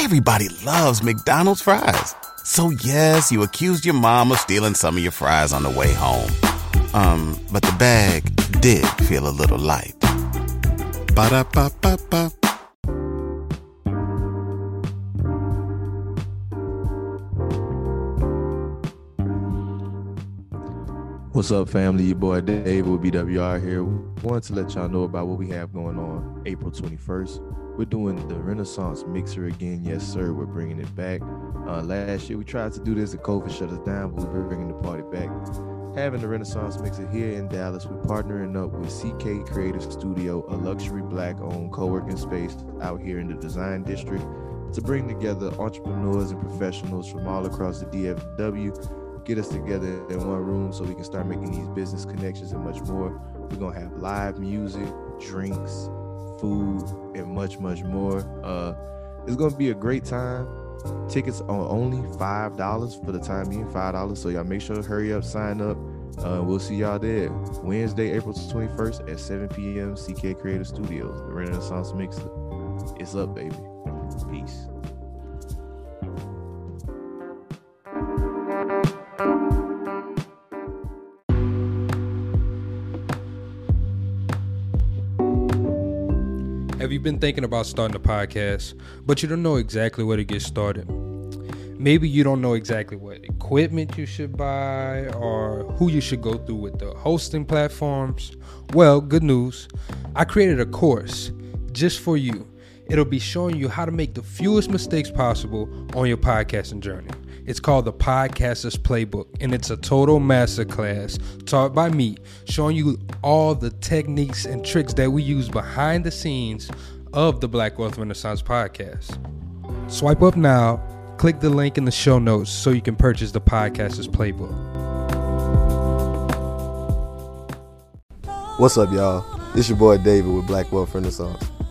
Everybody loves McDonald's fries. So yes, you accused your mom of stealing some of your fries on the way home. Um, but the bag did feel a little light. Ba-da-ba-ba-ba. What's up, family? Your boy Dave with BWR here. Wanted to let y'all know about what we have going on April 21st. We're doing the Renaissance Mixer again. Yes, sir. We're bringing it back. Uh, last year we tried to do this, and COVID shut us down, but we're bringing the party back. Having the Renaissance Mixer here in Dallas, we're partnering up with CK Creative Studio, a luxury black-owned co-working space out here in the Design District, to bring together entrepreneurs and professionals from all across the DFW get us together in one room so we can start making these business connections and much more. We're gonna have live music, drinks, food, and much, much more. Uh, it's gonna be a great time. Tickets are only five dollars for the time being, five dollars. So y'all make sure to hurry up, sign up. Uh, we'll see y'all there Wednesday, April 21st at 7 p.m. CK Creative Studios, the Renaissance Mixer. It's up, baby. Peace. Have been thinking about starting a podcast, but you don't know exactly where to get started? Maybe you don't know exactly what equipment you should buy or who you should go through with the hosting platforms. Well, good news. I created a course just for you. It'll be showing you how to make the fewest mistakes possible on your podcasting journey. It's called the Podcaster's Playbook, and it's a total masterclass taught by me, showing you all the techniques and tricks that we use behind the scenes of the Black Wealth Renaissance podcast. Swipe up now, click the link in the show notes so you can purchase the Podcaster's Playbook. What's up, y'all? It's your boy David with Black Wealth Renaissance,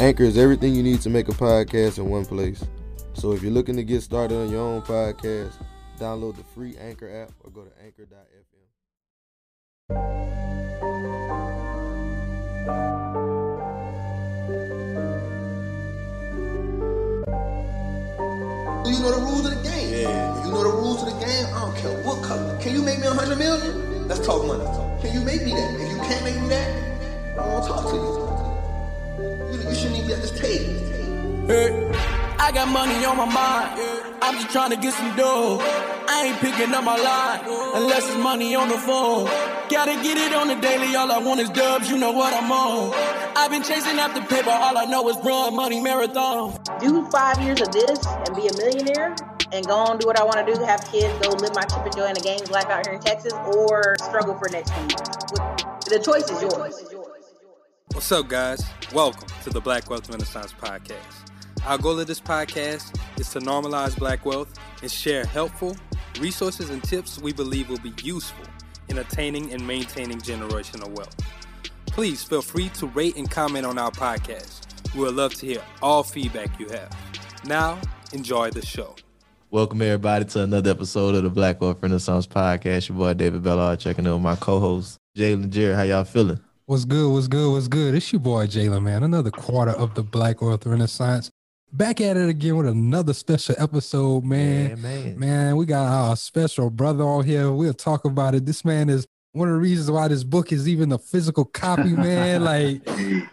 Anchor is everything you need to make a podcast in one place. So if you're looking to get started on your own podcast, download the free Anchor app or go to anchor.fm. You know the rules of the game. Yeah. You know the rules of the game. I don't care what color. Can you make me a hundred million? Let's talk money. Let's talk. Can you make me that? If you can't make me that, I won't want to talk to you. You, you shouldn't even be at this table. Hey, I got money on my mind. I'm just trying to get some dough. I ain't picking up my line unless it's money on the phone. Gotta get it on the daily. All I want is dubs. You know what I'm on. I've been chasing after paper. All I know is run money marathon. do five years of this and be a millionaire and go on do what I want to do, have kids, go live my Chip and Joanna Gaines life out here in Texas, or struggle for the next 10 years. The choice is yours. What's up, guys? Welcome to the Black Wealth Renaissance Podcast. Our goal of this podcast is to normalize black wealth and share helpful resources and tips we believe will be useful in attaining and maintaining generational wealth. Please feel free to rate and comment on our podcast. We would love to hear all feedback you have. Now, enjoy the show. Welcome everybody to another episode of the Black Wealth Renaissance Podcast. Your boy David Bellard checking in with my co-host Jalen Jerry. How y'all feeling? What's good? What's good? What's good? It's your boy Jalen, man. Another quarter of the Black Wealth Renaissance. Back at it again with another special episode, man. Yeah, man. Man, we got our special brother on here. We'll talk about it. This man is one of the reasons why this book is even a physical copy, man. like,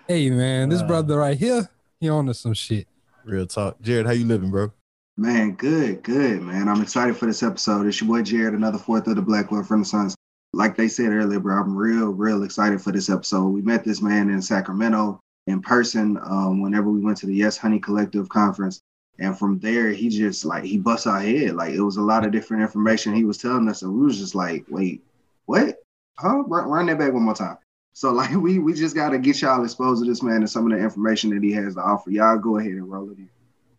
hey, man, this Wow. brother right here, he on to some shit. Real talk. Jared, how you living, bro? Man, good, good, man. I'm excited for this episode. It's your boy Jared, another fourth of the Black Wealth Renaissance. Like they said earlier, bro, I'm real, real excited for this episode. We met this man in Sacramento in person um, whenever we went to the Yes Honey Collective conference. And from there, he just like he bust our head. Like it was a lot of different information he was telling us, and we was just like, wait, what? Huh? Run, run that back one more time. So like we we just gotta get y'all exposed to this man and some of the information that he has to offer. Y'all go ahead and roll it in.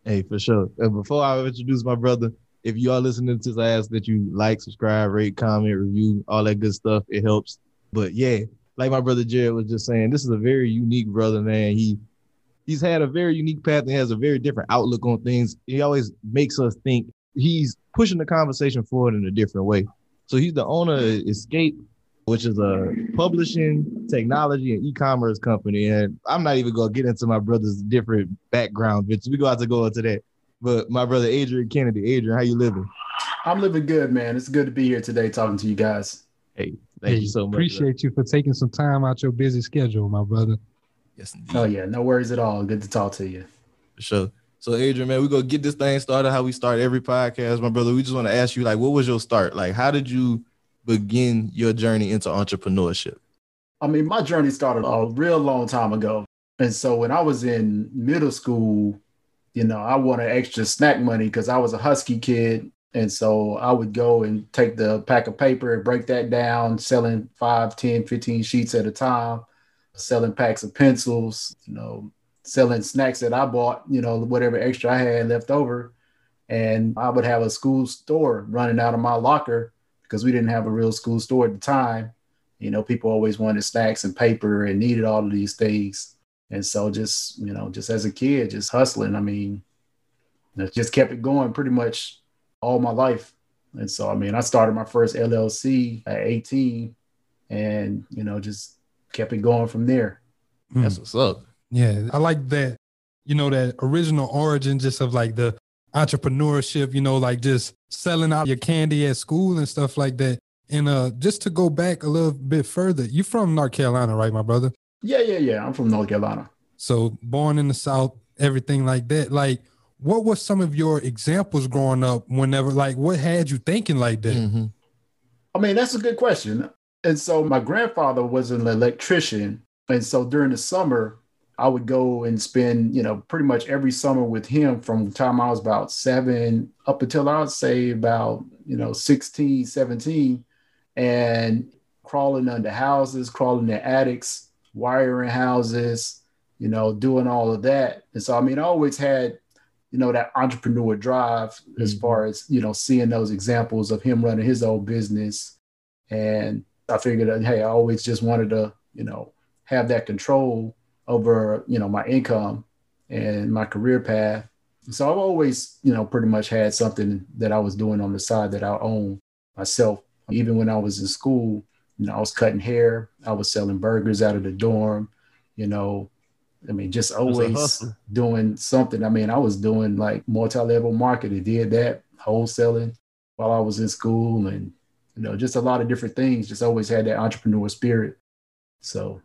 Hey, for sure. And before I introduce my brother, if you are listening to this, I ask that you like, subscribe, rate, comment, review, all that good stuff. It helps. But yeah, like my brother Jared was just saying, this is a very unique brother, man. He he's had a very unique path and has a very different outlook on things. He always makes us think he's pushing the conversation forward in a different way. So he's the owner of Xscape, which is a publishing, technology, and e-commerce company. And I'm not even gonna get into my brother's different background, but we go out to go into that. But my brother Adrian Kennedy, Adrian, how you living? I'm living good, man. It's good to be here today talking to you guys. Hey, thank Hey, you so much. Appreciate you for taking some time out your busy schedule, my brother. Yes, indeed. Oh yeah, no worries at all. Good to talk to you. For sure. So Adrian, man, we're gonna get this thing started how we start every podcast, my brother. We just want to ask you, like, what was your start? Like, how did you begin your journey into entrepreneurship? I mean, my journey started a real long time ago. And so when I was in middle school, you know, I wanted extra snack money because I was a husky kid. And so I would go and take the pack of paper and break that down, selling 5, 10, 15 sheets at a time, selling packs of pencils, you know, selling snacks that I bought, you know, whatever extra I had left over. And I would have a school store running out of my locker because we didn't have a real school store at the time. You know, people always wanted snacks and paper and needed all of these things. And so just, you know, just as a kid, just hustling. I mean, it just kept it going pretty much all my life. And so, I mean, I started my first LLC at 18 and, you know, just kept it going from there. That's what's up. Yeah, I like that. You know, that original origin just of like the entrepreneurship, you know, like just selling out your candy at school and stuff like that. And uh just to go back a little bit further, you from North Carolina, right, my brother? Yeah, yeah, yeah. I'm from North Carolina. So born in the South, everything like that. Like, what were some of your examples growing up whenever like what had you thinking like that? Mm-hmm. I mean, that's a good question. And so my grandfather was an electrician. And so during the summer, I would go and spend, you know, pretty much every summer with him from the time I was about seven up until I would say about, you know, 16, 17, and crawling under houses, crawling in attics, wiring houses, you know, doing all of that. And so, I mean, I always had, you know, that entrepreneur drive as Mhm. far as, you know, seeing those examples of him running his own business. And I figured that, hey, I always just wanted to, you know, have that control over, you know, my income and my career path. So I've always, you know, pretty much had something that I was doing on the side that I own myself. Even when I was in school, you know, I was cutting hair, I was selling burgers out of the dorm, you know, I mean, just always doing something. I mean, I was doing like multi-level marketing, did that, wholesaling while I was in school and, you know, just a lot of different things. Just always had that entrepreneur spirit. So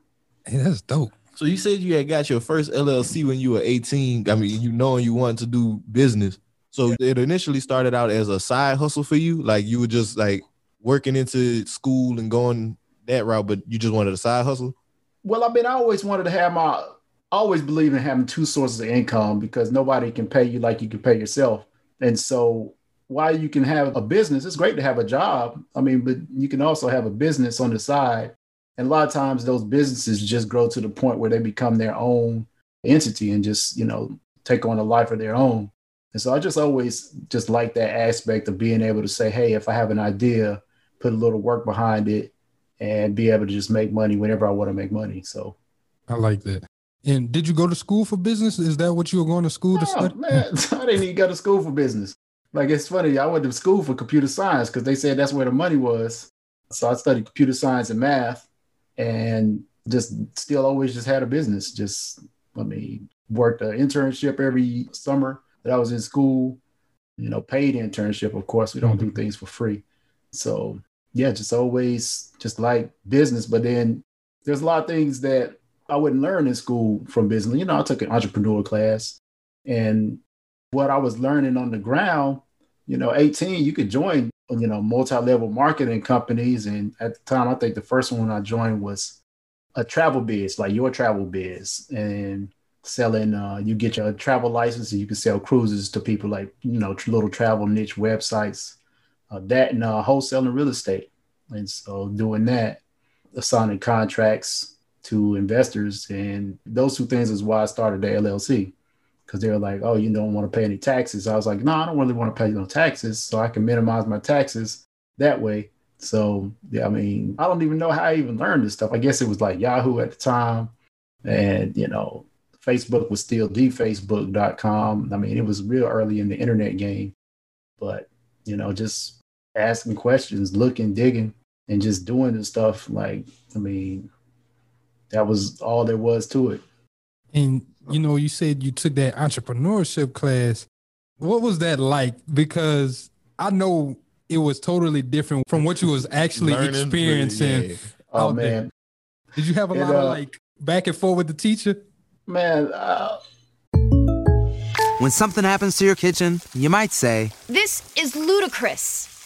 Hey, that's dope. So you said you had got your first LLC when you were 18. I mean, you knowing you wanted to do business. So it initially started out as a side hustle for you. Like you were just like working into school and going that route, but you just wanted a side hustle. Well, I mean, I always wanted to have my, always believe in having two sources of income because nobody can pay you like you can pay yourself. And so while you can have a business, it's great to have a job. I mean, but you can also have a business on the side. And a lot of times those businesses just grow to the point where they become their own entity and just, you know, take on a life of their own. And so I just always just like that aspect of being able to say, hey, if I have an idea, put a little work behind it and be able to just make money whenever I want to make money. So I like that. And did you go to school for business? Is that what you were going to school to Oh, study? man, I didn't even go to school for business. Like it's funny, I went to school for computer science because they said that's where the money was. So I studied computer science and math, and just still always just had a business. Just I mean, worked an internship every summer that I was in school. You know, paid internship. Of course, we don't do mm-hmm. things for free. So yeah, just always just like business. But then there's a lot of things that I wouldn't learn in school from business. You know, I took an entrepreneur class, and what I was learning on the ground, you know, 18, you could join, you know, multi-level marketing companies. And at the time, I think the first one I joined was a travel biz, like your travel biz, and selling. Uh, you get your travel license, and you can sell cruises to people like you know little travel niche websites. Uh, that and uh, wholesaling real estate, and so doing that, assigning contracts to investors, and those two things is why I started the LLC. because they were like, "Oh, you don't want to pay any taxes." I was like, "No, I don't really want to pay no taxes, so I can minimize my taxes that way." So yeah, I mean, I don't even know how I even learned this stuff. I guess it was like Yahoo at the time, and you know, Facebook was still thefacebook.com. I mean, it was real early in the internet game, but you know, just asking questions, looking, digging, and just doing the stuff. Like, I mean, that was all there was to it. And you know, you said you took that entrepreneurship class. What was that like? Because I know it was totally different from what you was actually Learning, experiencing. yeah. Oh out there. man, Did you have a It, lot of uh, like back and forth with the teacher? man, uh, When something happens to your kitchen, you might say, This is ludicrous.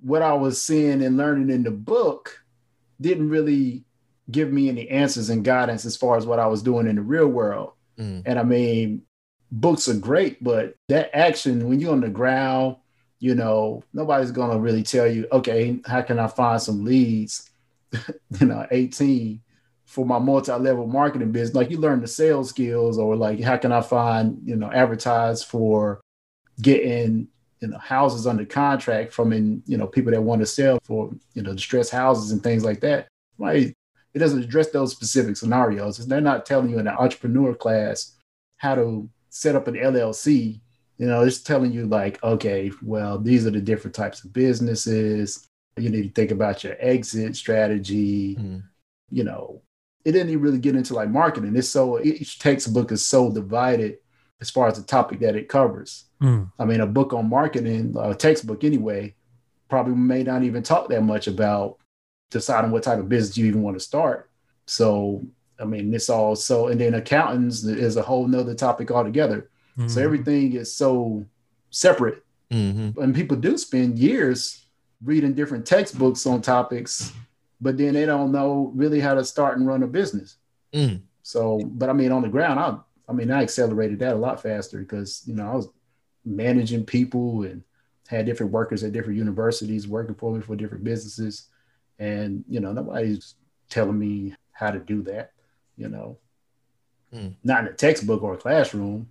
what I was seeing and learning in the book didn't really give me any answers and guidance as far as what I was doing in the real world. Mm. And I mean, books are great, but that action, when you're on the ground, you know, nobody's going to really tell you, okay, how can I find some leads, you know, 18 for my multi-level marketing business. Like you learn the sales skills or like, how can I find, you know, advertise for getting, you know, houses under contract from in, you know, people that want to sell for, you know, distressed houses and things like that. Right. It doesn't address those specific scenarios. They're not telling you in the entrepreneur class how to set up an LLC. You know, it's telling you like, okay, well, these are the different types of businesses. You need to think about your exit strategy. Mhm. You know, it didn't even really get into like marketing. It's so each textbook is so divided as far as the topic that it covers. Mm. I mean, a book on marketing, a textbook anyway, probably may not even talk that much about deciding what type of business you even want to start. So, I mean, it's all so, and then accountants is a whole nother topic altogether. So Mhm. everything is so separate. Mhm. And people do spend years reading different textbooks on topics, but then they don't know really how to start and run a business. Mm. So, but I mean, on the ground, I, I mean, I accelerated that a lot faster because you know I was managing people and had different workers at different universities working for me for different businesses, and you know nobody's telling me how to do that. You know, Mm. not in a textbook or a classroom.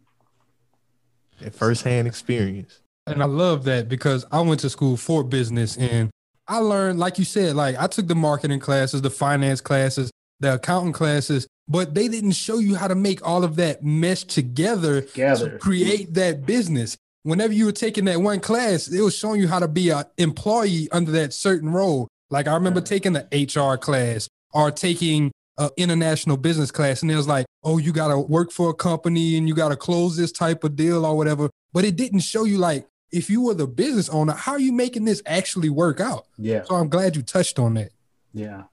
That firsthand experience. And I love that because I went to school for business and I learned, like you said, like I took the marketing classes, the finance classes, the accounting classes, but they didn't show you how to make all of that mesh together Together. to create that business. Whenever you were taking that one class, it was showing you how to be an employee under that certain role. Like I remember taking the HR class or taking an international business class, and it was like, oh, you got to work for a company and you got to close this type of deal or whatever. But it didn't show you like if you were the business owner, how are you making this actually work out? Yeah. So I'm glad you touched on that. Yeah.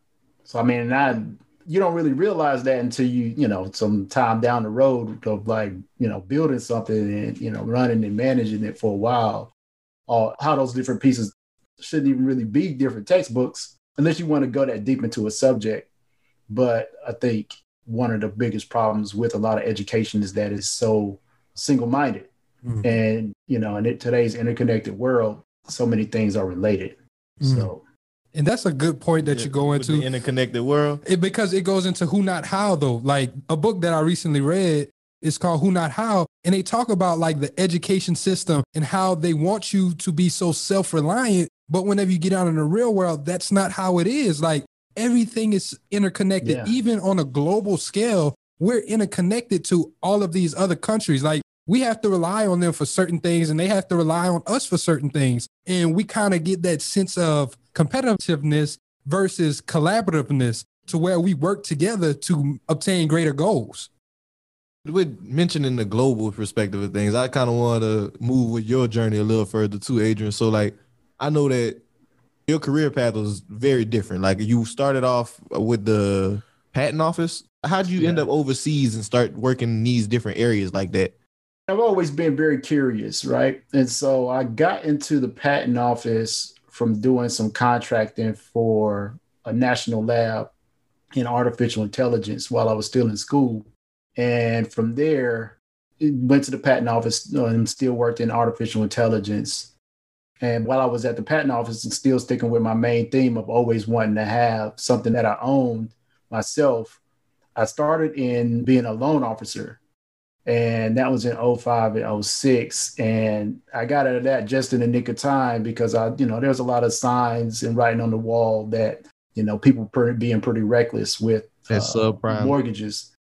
So I mean, I you don't really realize that until you, you know, some time down the road of like, you know, building something and, you know, running and managing it for a while, or how those different pieces shouldn't even really be different textbooks unless you want to go that deep into a subject. But I think one of the biggest problems with a lot of education is that it's so single-minded. Mhm. And, you know, in it, today's interconnected world, so many things are related. Mhm. So And that's a good point that you go With into. the interconnected world. It, because it goes into who not how though. Like a book that I recently read is called Who Not How, and they talk about like the education system and how they want you to be so self-reliant, but whenever you get out in the real world, that's not how it is. Like everything is interconnected, Yeah. even on a global scale. We're interconnected to all of these other countries. Like we have to rely on them for certain things, and they have to rely on us for certain things. And we kind of get that sense of competitiveness versus collaborativeness to where we work together to obtain greater goals. With mentioning the global perspective of things, I kind of want to move with your journey a little further too, Adrian. So, like, I know that your career path was very different. Like, you started off with the patent office. How would you end up overseas and start working in these different areas like that? I've always been very curious, right? And so I got into the patent office from doing some contracting for a national lab in artificial intelligence while I was still in school. And from there, went to the patent office and still worked in artificial intelligence. And while I was at the patent office and still sticking with my main theme of always wanting to have something that I owned myself, I started in being a loan officer. And that was in 05 and 06. And I got out of that just in the nick of time because I, you know, there's a lot of signs and writing on the wall that, you know, people pretty, being pretty reckless with uh, mortgages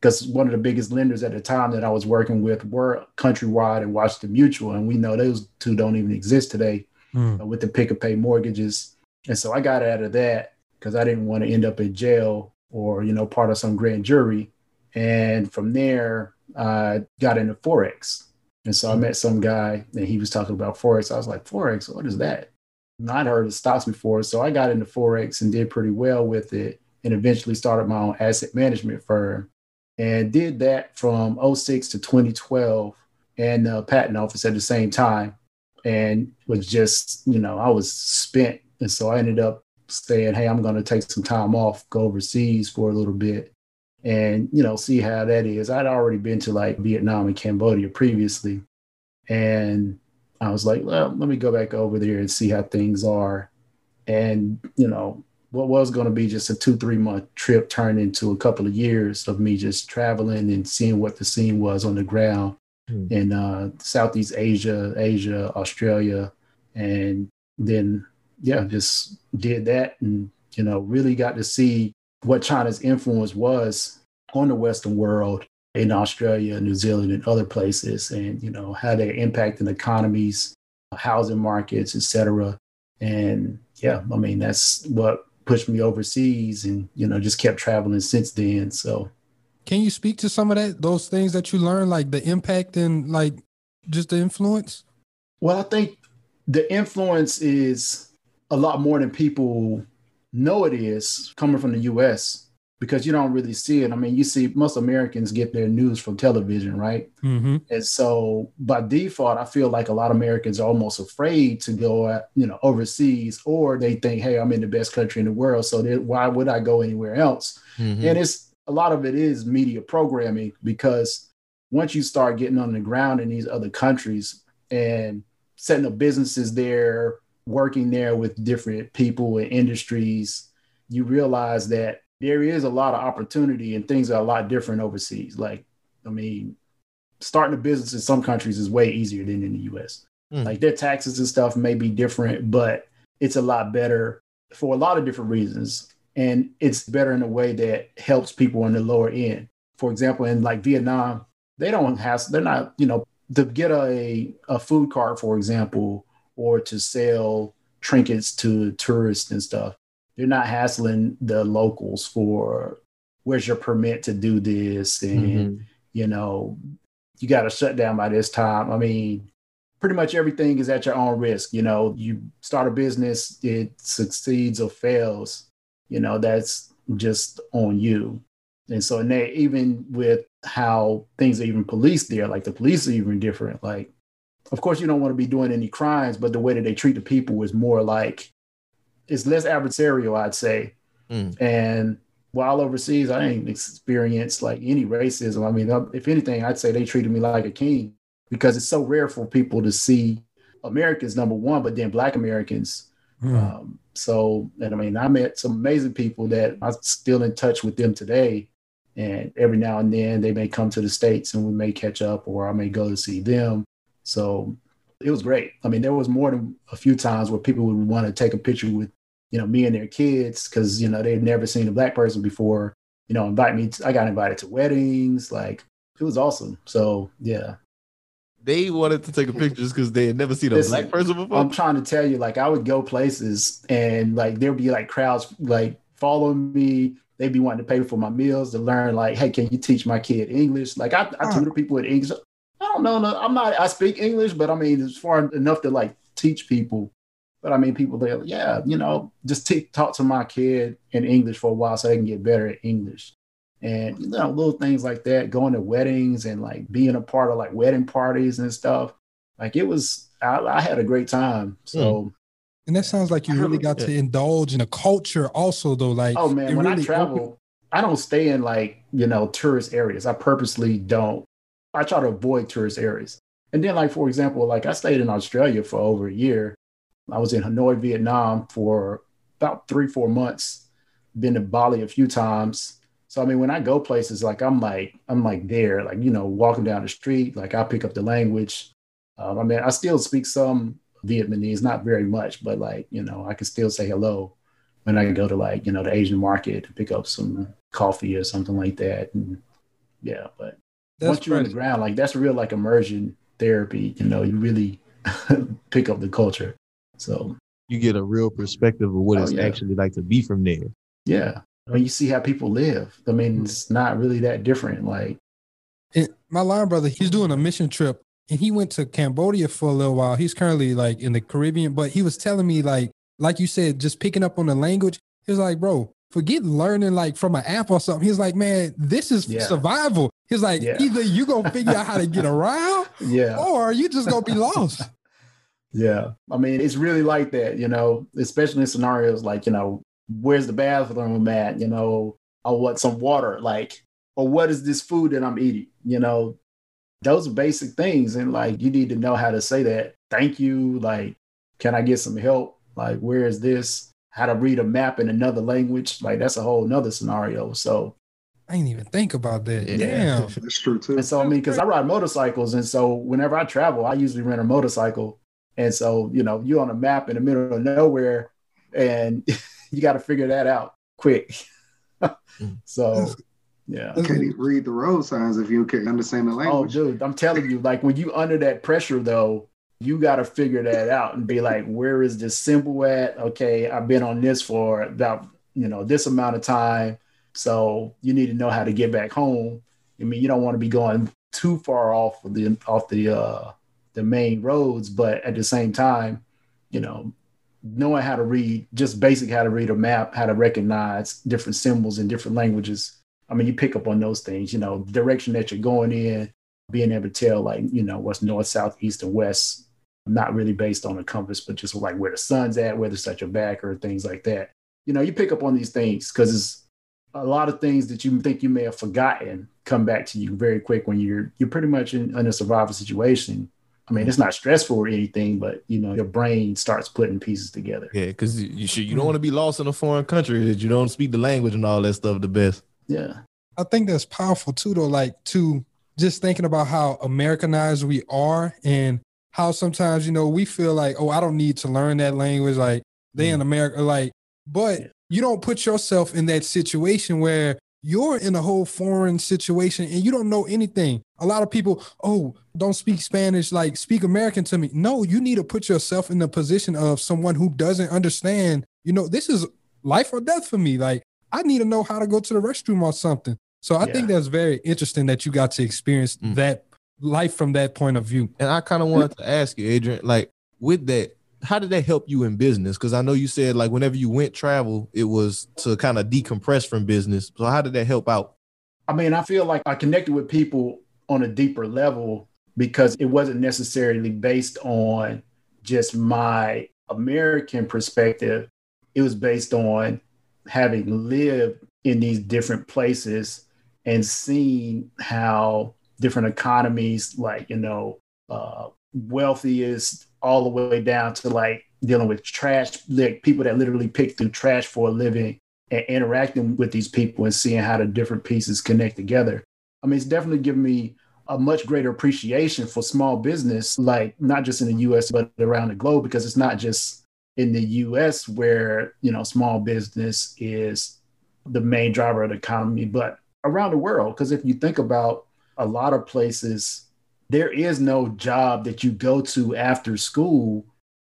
because one of the biggest lenders at the time that I was working with were Countrywide and Washington Mutual, and we know those two don't even exist today mm. uh, with the pick and pay mortgages. And so I got out of that because I didn't want to end up in jail or you know part of some grand jury. And from there, I got into forex, and so I met some guy and he was talking about forex. I was like, forex, what is that? I'd heard of stocks before, so I got into forex and did pretty well with it, and eventually started my own asset management firm and did that from 06 to 2012 and the patent office at the same time and was just you know i was spent and so i ended up saying hey i'm going to take some time off go overseas for a little bit and you know see how that is i'd already been to like vietnam and cambodia previously and i was like well let me go back over there and see how things are and you know what was going to be just a two three month trip turned into a couple of years of me just traveling and seeing what the scene was on the ground mm. in uh, southeast asia asia australia and then yeah just did that and you know really got to see what china's influence was on the western world in australia new zealand and other places and you know how they impact in economies housing markets etc and yeah i mean that's what pushed me overseas and you know just kept traveling since then so. Can you speak to some of that those things that you learned like the impact and like just the influence? Well i think the influence is a lot more than people know it is coming from the us because you don't really see it. I mean, you see most Americans get their news from television, right? Mm-hmm. And so by default, I feel like a lot of Americans are almost afraid to go, at, you know, overseas, or they think, "Hey, I'm in the best country in the world, so why would I go anywhere else?" Mm-hmm. And it's a lot of it is media programming because once you start getting on the ground in these other countries and setting up businesses there, working there with different people and industries, you realize that there is a lot of opportunity and things are a lot different overseas. Like, I mean, starting a business in some countries is way easier than in the US. Mm. Like their taxes and stuff may be different, but it's a lot better for a lot of different reasons. And it's better in a way that helps people on the lower end. For example, in like Vietnam, they don't have, they're not, you know, to get a, a food cart, for example, or to sell trinkets to tourists and stuff. They're not hassling the locals for where's your permit to do this? And mm-hmm. you know you got to shut down by this time. I mean pretty much everything is at your own risk. You know you start a business it succeeds or fails you know that's just on you. And so and they, even with how things are even policed there like the police are even different. Like of course you don't want to be doing any crimes but the way that they treat the people is more like it's less adversarial, I'd say. Mm. And while overseas, I didn't experience like any racism. I mean, if anything, I'd say they treated me like a king because it's so rare for people to see Americans number one, but then Black Americans. Mm. Um, so, and I mean, I met some amazing people that I'm still in touch with them today. And every now and then they may come to the States and we may catch up or I may go to see them. So it was great. I mean, there was more than a few times where people would want to take a picture with you know, me and their kids because you know they'd never seen a black person before. You know, invite me. To, I got invited to weddings. Like it was awesome. So yeah. They wanted to take a picture just because they had never seen a Listen, black person before. I'm trying to tell you, like I would go places and like there'd be like crowds like following me. They'd be wanting to pay for my meals to learn. Like, hey, can you teach my kid English? Like I, I tutor people in English. I don't know. No, I'm not. I speak English, but I mean, it's far enough to like teach people but I mean, people they yeah, you know, just t- talk to my kid in English for a while so they can get better at English. and you know little things like that, going to weddings and like being a part of like wedding parties and stuff. Like it was, I, I had a great time. So. And that sounds like you really got to indulge in a culture also though. Like Oh man, it when I travel, opened- I don't stay in like, you know, tourist areas. I purposely don't. I try to avoid tourist areas. And then, like, for example, like I stayed in Australia for over a year. I was in Hanoi, Vietnam for about three, four months. Been to Bali a few times. So I mean, when I go places, like I'm like, I'm like there, like, you know, walking down the street, like I pick up the language. Um, I mean, I still speak some Vietnamese, not very much, but like, you know, I can still say hello when I go to like, you know, the Asian market to pick up some coffee or something like that. And yeah, but That's once you're on the ground, like that's real like immersion therapy, you know, you really pick up the culture. So You get a real perspective of what Oh, it's yeah. actually like to be from there. yeah. When you see how people live, I mean, hmm. it's not really that different. Like, And my line brother, he's doing a mission trip and he went to Cambodia for a little while. He's currently like in the Caribbean, but he was telling me like, like you said, just picking up on the language. He was like, bro, forget learning like from an app or something. He's like, man, this is Yeah. survival. He's like, Yeah. either you gonna figure out how to get around yeah. or you just gonna be lost. Yeah. I mean, it's really like that, you know, especially in scenarios like, you know, where's the bathroom at, you know, or what some water, like, or what is this food that I'm eating? You know, those are basic things. And like, you need to know how to say that. Thank you. Like, can I get some help? Like, where is this? How to read a map in another language? Like, that's a whole nother scenario. So, I didn't even think about that. Yeah. Damn. That's true too. and so, I mean, because I ride motorcycles. And so, whenever I travel, I usually rent a motorcycle. And so, you know, you're on a map in the middle of nowhere and you got to figure that out quick. Mm. so, yeah. You can't read the road signs if you can't understand the oh, language. Oh, dude, I'm telling you, like when you under that pressure, though, you got to figure that out and be like, where is this symbol at? Okay, I've been on this for about, you know, this amount of time. So you need to know how to get back home. I mean, you don't want to be going too far off of the off the uh the main roads, but at the same time, you know, knowing how to read, just basic how to read a map, how to recognize different symbols in different languages. I mean, you pick up on those things, you know, direction that you're going in, being able to tell like, you know, what's north, south, east, and west, not really based on a compass, but just like where the sun's at, whether it's at your back or things like that. You know, you pick up on these things because it's a lot of things that you think you may have forgotten come back to you very quick when you're you're pretty much in, in a survival situation. I mean, it's not stressful or anything, but you know, your brain starts putting pieces together. Yeah, because you should you don't want to be lost in a foreign country that you don't speak the language and all that stuff the best. Yeah. I think that's powerful too, though. Like to just thinking about how Americanized we are and how sometimes you know we feel like, oh, I don't need to learn that language. Like they in mm. America, like, but you don't put yourself in that situation where you're in a whole foreign situation and you don't know anything. A lot of people, oh, don't speak Spanish, like speak American to me. No, you need to put yourself in the position of someone who doesn't understand. You know, this is life or death for me. Like I need to know how to go to the restroom or something. So I think that's very interesting that you got to experience mm. that life from that point of view. And I kind of wanted to ask you, Adrian, like with that, how did that help you in business? Because I know you said like whenever you went travel, it was to kind of decompress from business. So how did that help out? I mean, I feel like I connected with people on a deeper level because it wasn't necessarily based on just my American perspective. It was based on having lived in these different places and seeing how different economies, like, you know, uh, wealthiest all the way down to like dealing with trash, like people that literally pick through trash for a living and interacting with these people and seeing how the different pieces connect together. I mean, it's definitely given me a much greater appreciation for small business, like not just in the US, but around the globe, because it's not just in the US where, you know, small business is the main driver of the economy, but around the world. Because if you think about a lot of places, there is no job that you go to after school.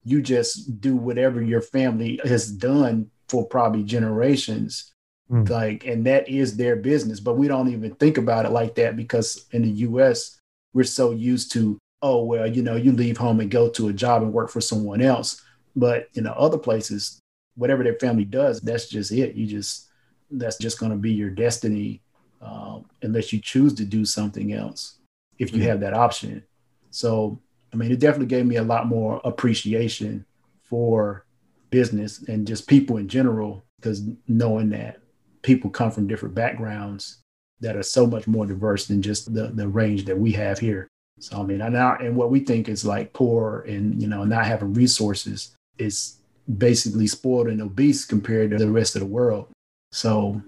You just do whatever your family has done for probably generations. Hmm. Like and that is their business. But we don't even think about it like that because in the us we're so used to oh well you know you leave home and go to a job and work for someone else. But you know other places whatever their family does that's just it. You just that's just going to be your destiny um, unless you choose to do something else if you have that option. So, I mean, it definitely gave me a lot more appreciation for business and just people in general, because knowing that people come from different backgrounds that are so much more diverse than just the, the range that we have here. So, I mean, and, now, and what we think is like poor and, you know, not having resources is basically spoiled and obese compared to the rest of the world. So,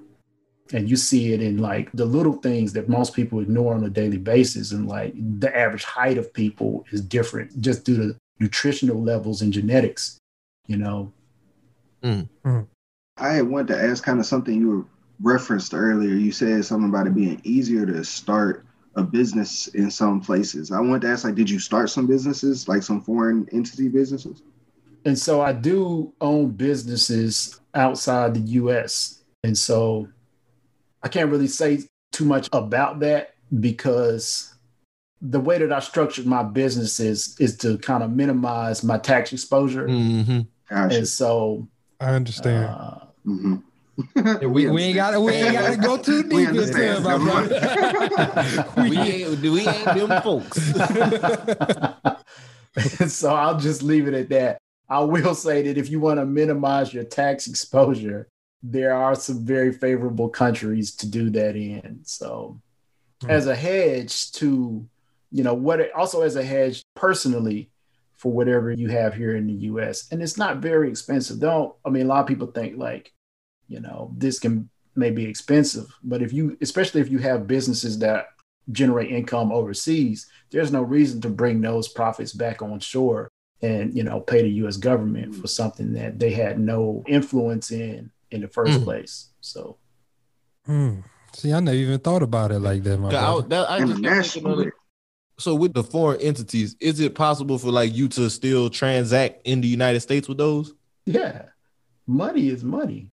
and you see it in like the little things that most people ignore on a daily basis and like the average height of people is different just due to nutritional levels and genetics you know? Mm. i wanted to ask kind of something you referenced earlier. You said something about it being easier to start a business in some places. I wanted to ask like did you start some businesses like some foreign entity businesses? And so i do own businesses outside the us and so I can't really say too much about that because the way that I structured my business is is to kind of minimize my tax exposure. Mm-hmm. And so I understand. Uh, mm-hmm. we, we, we ain't got we ain't got to go too deep into it, my brother. we ain't we ain't them folks. so I'll just leave it at that. I will say that if you want to minimize your tax exposure, there are some very favorable countries to do that in. So, mm. as a hedge to, you know, what it, also as a hedge personally for whatever you have here in the US. And it's not very expensive. Don't, I mean, a lot of people think like, you know, this can may be expensive, but if you, especially if you have businesses that generate income overseas, there's no reason to bring those profits back on shore and, you know, pay the US government for something that they had no influence in in the first mm. place. So, mm. see, I never even thought about it like that. My I, that, I so with the foreign entities, is it possible for like you to still transact in the United States with those? Yeah, money is money.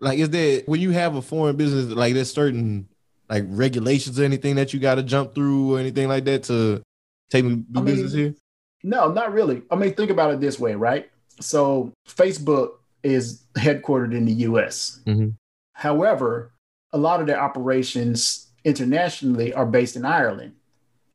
Like, is there when you have a foreign business, like there's certain like regulations or anything that you got to jump through or anything like that to take me do I mean, business here? No, not really. I mean, think about it this way, right? So Facebook is headquartered in the US. Mm-hmm. However, a lot of their operations internationally are based in Ireland.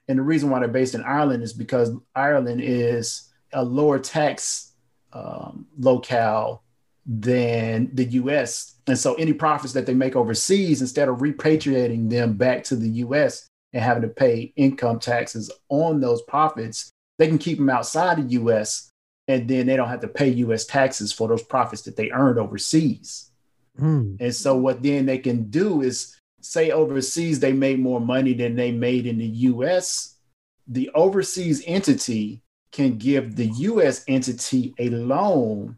And the reason why they're based in Ireland is because Ireland is a lower tax um, locale than the US. And so any profits that they make overseas, instead of repatriating them back to the US and having to pay income taxes on those profits, they can keep them outside the US and then they don't have to pay US taxes for those profits that they earned overseas. Mm. And so what then they can do is say overseas they made more money than they made in the US, the overseas entity can give the US entity a loan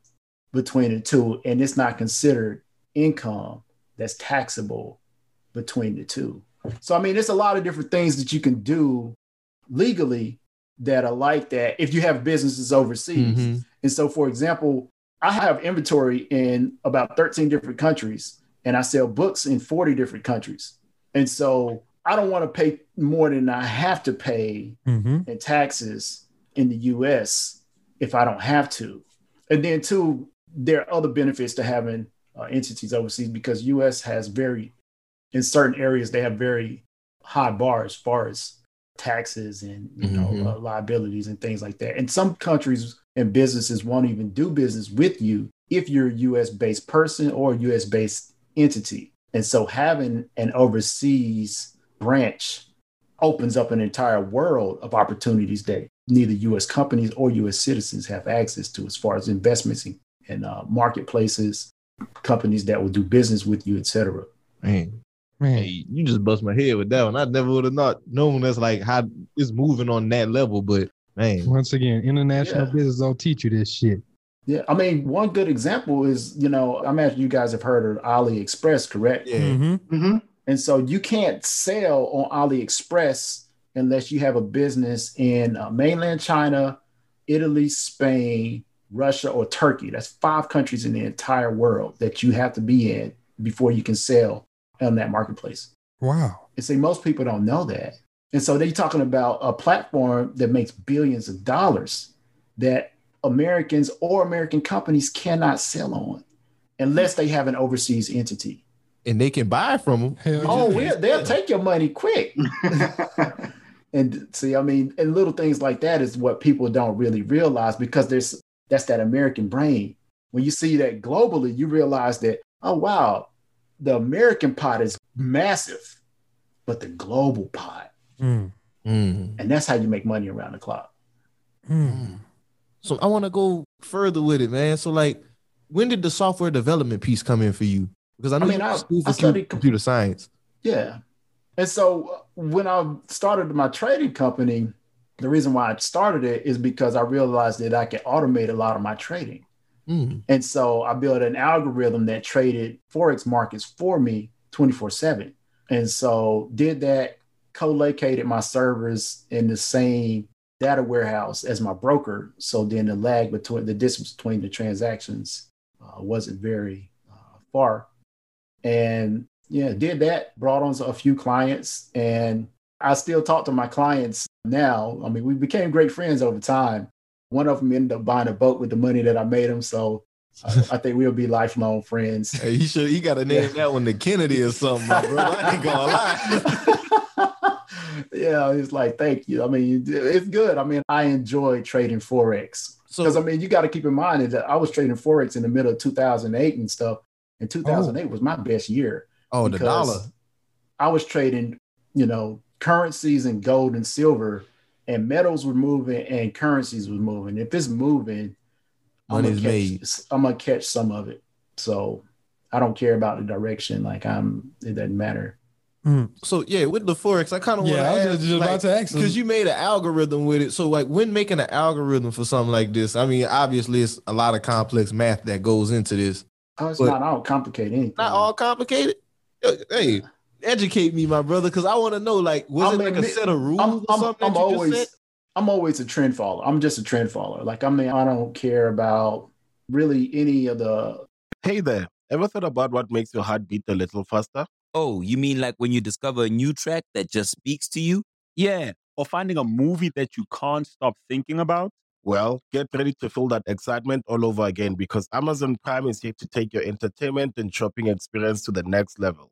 between the two and it's not considered income that's taxable between the two. So I mean, there's a lot of different things that you can do legally that are like that if you have businesses overseas. Mm-hmm. And so, for example, I have inventory in about 13 different countries and I sell books in 40 different countries. And so I don't want to pay more than I have to pay mm-hmm. in taxes in the US if I don't have to. And then, two, there are other benefits to having uh, entities overseas because US has very, in certain areas, they have very high bars as far as taxes and you mm-hmm. know uh, liabilities and things like that. And some countries and businesses won't even do business with you if you're a US based person or a US based entity. And so having an overseas branch opens up an entire world of opportunities that neither US companies or US citizens have access to as far as investments in, in uh, marketplaces, companies that will do business with you, et cetera. Man, Man. Hey, you just bust my head with that one. I never would have not known that's like how it's moving on that level. But man, once again, international yeah. business don't teach you this shit. Yeah, I mean, one good example is you know I imagine you guys have heard of AliExpress, correct? Yeah. Mm-hmm. Mm-hmm. And so you can't sell on AliExpress unless you have a business in uh, mainland China, Italy, Spain, Russia, or Turkey. That's five countries in the entire world that you have to be in before you can sell on that marketplace. Wow. And see, most people don't know that. And so they're talking about a platform that makes billions of dollars that Americans or American companies cannot sell on unless they have an overseas entity. and they can buy from them. Oh, we'll, they'll take your money quick. and see, I mean, and little things like that is what people don't really realize because there's that's that American brain. When you see that globally, you realize that, oh wow, the American pot is massive, but the global pot. Mm. Mm. And that's how you make money around the clock. Mm. So I want to go further with it, man. So like, when did the software development piece come in for you? Because I know I mean, you I- to school I studied computer science. Yeah. And so uh, when I started my trading company, the reason why I started it is because I realized that I could automate a lot of my trading. Mm. And so I built an algorithm that traded Forex markets for me 24 7. And so did that, co located my servers in the same data warehouse as my broker. So then the lag between the distance between the transactions uh, wasn't very uh, far. And yeah, did that, brought on a few clients, and I still talk to my clients now. I mean, we became great friends over time. One of them ended up buying a boat with the money that I made him. So uh, I think we'll be lifelong friends. Hey, he should he got to name that one the Kennedy or something, brother. I ain't gonna lie. yeah, it's like, thank you. I mean, it's good. I mean, I enjoy trading Forex. Because, I mean, you got to keep in mind that I was trading Forex in the middle of 2008 and stuff. And 2008 was my best year. Oh, the dollar. I was trading, you know, currencies and gold and silver, and metals were moving and currencies were moving. If it's moving, I'm gonna, made. catch, I'm gonna catch some of it. So I don't care about the direction. Like I'm, it doesn't matter. Hmm. So yeah, with the forex, I kind of Yeah, want I was just about to ask him. because you made an algorithm with it. So like, when making an algorithm for something like this, I mean, obviously it's a lot of complex math that goes into this. Oh, it's not. I don't complicate anything. Not all complicated. Hey, educate me, my brother, because I want to know. Like, was I it like a me- set of rules I'm, or I'm, something? I'm you always, said? I'm always a trend follower. I'm just a trend follower. Like I mean, I don't care about really any of the. Hey there. Ever thought about what makes your heart beat a little faster? Oh, you mean like when you discover a new track that just speaks to you? Yeah, or finding a movie that you can't stop thinking about. Well, get ready to feel that excitement all over again because Amazon Prime is here to take your entertainment and shopping experience to the next level.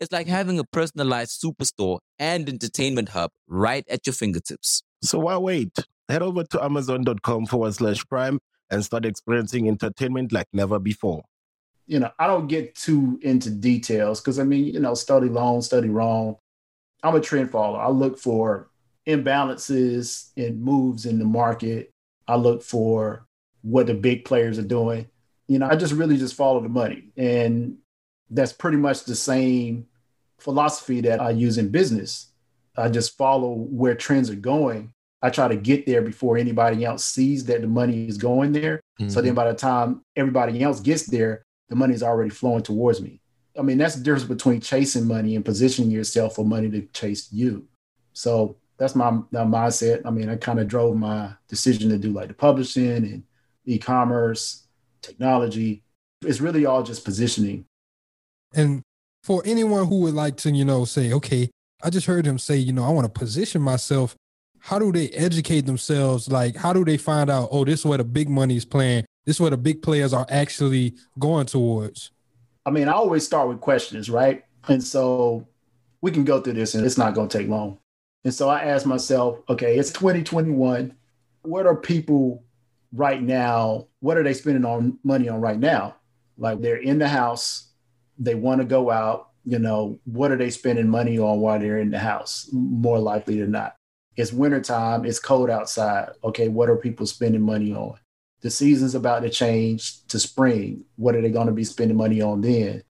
It's like having a personalized superstore and entertainment hub right at your fingertips. So why wait? Head over to amazon.com forward slash prime and start experiencing entertainment like never before. You know, I don't get too into details because I mean, you know, study long, study wrong. I'm a trend follower. I look for imbalances and moves in the market. I look for what the big players are doing. You know, I just really just follow the money. And that's pretty much the same philosophy that I use in business. I just follow where trends are going. I try to get there before anybody else sees that the money is going there. So then mm-hmm. by the time everybody else gets there, the money is already flowing towards me. I mean, that's the difference between chasing money and positioning yourself for money to chase you. So that's my, my mindset. I mean, I kind of drove my decision to do like the publishing and e-commerce, technology. It's really all just positioning. And for anyone who would like to, you know, say, okay, I just heard him say, you know, I want to position myself. How do they educate themselves? Like, how do they find out, oh, this is where the big money is playing? This is where the big players are actually going towards? I mean, I always start with questions, right? And so we can go through this and it's not going to take long. And so I asked myself, okay, it's 2021. What are people right now? What are they spending on money on right now? Like they're in the house, they want to go out. You know, what are they spending money on while they're in the house? More likely than not. It's wintertime, it's cold outside. Okay, what are people spending money on? The season's about to change to spring. What are they going to be spending money on then?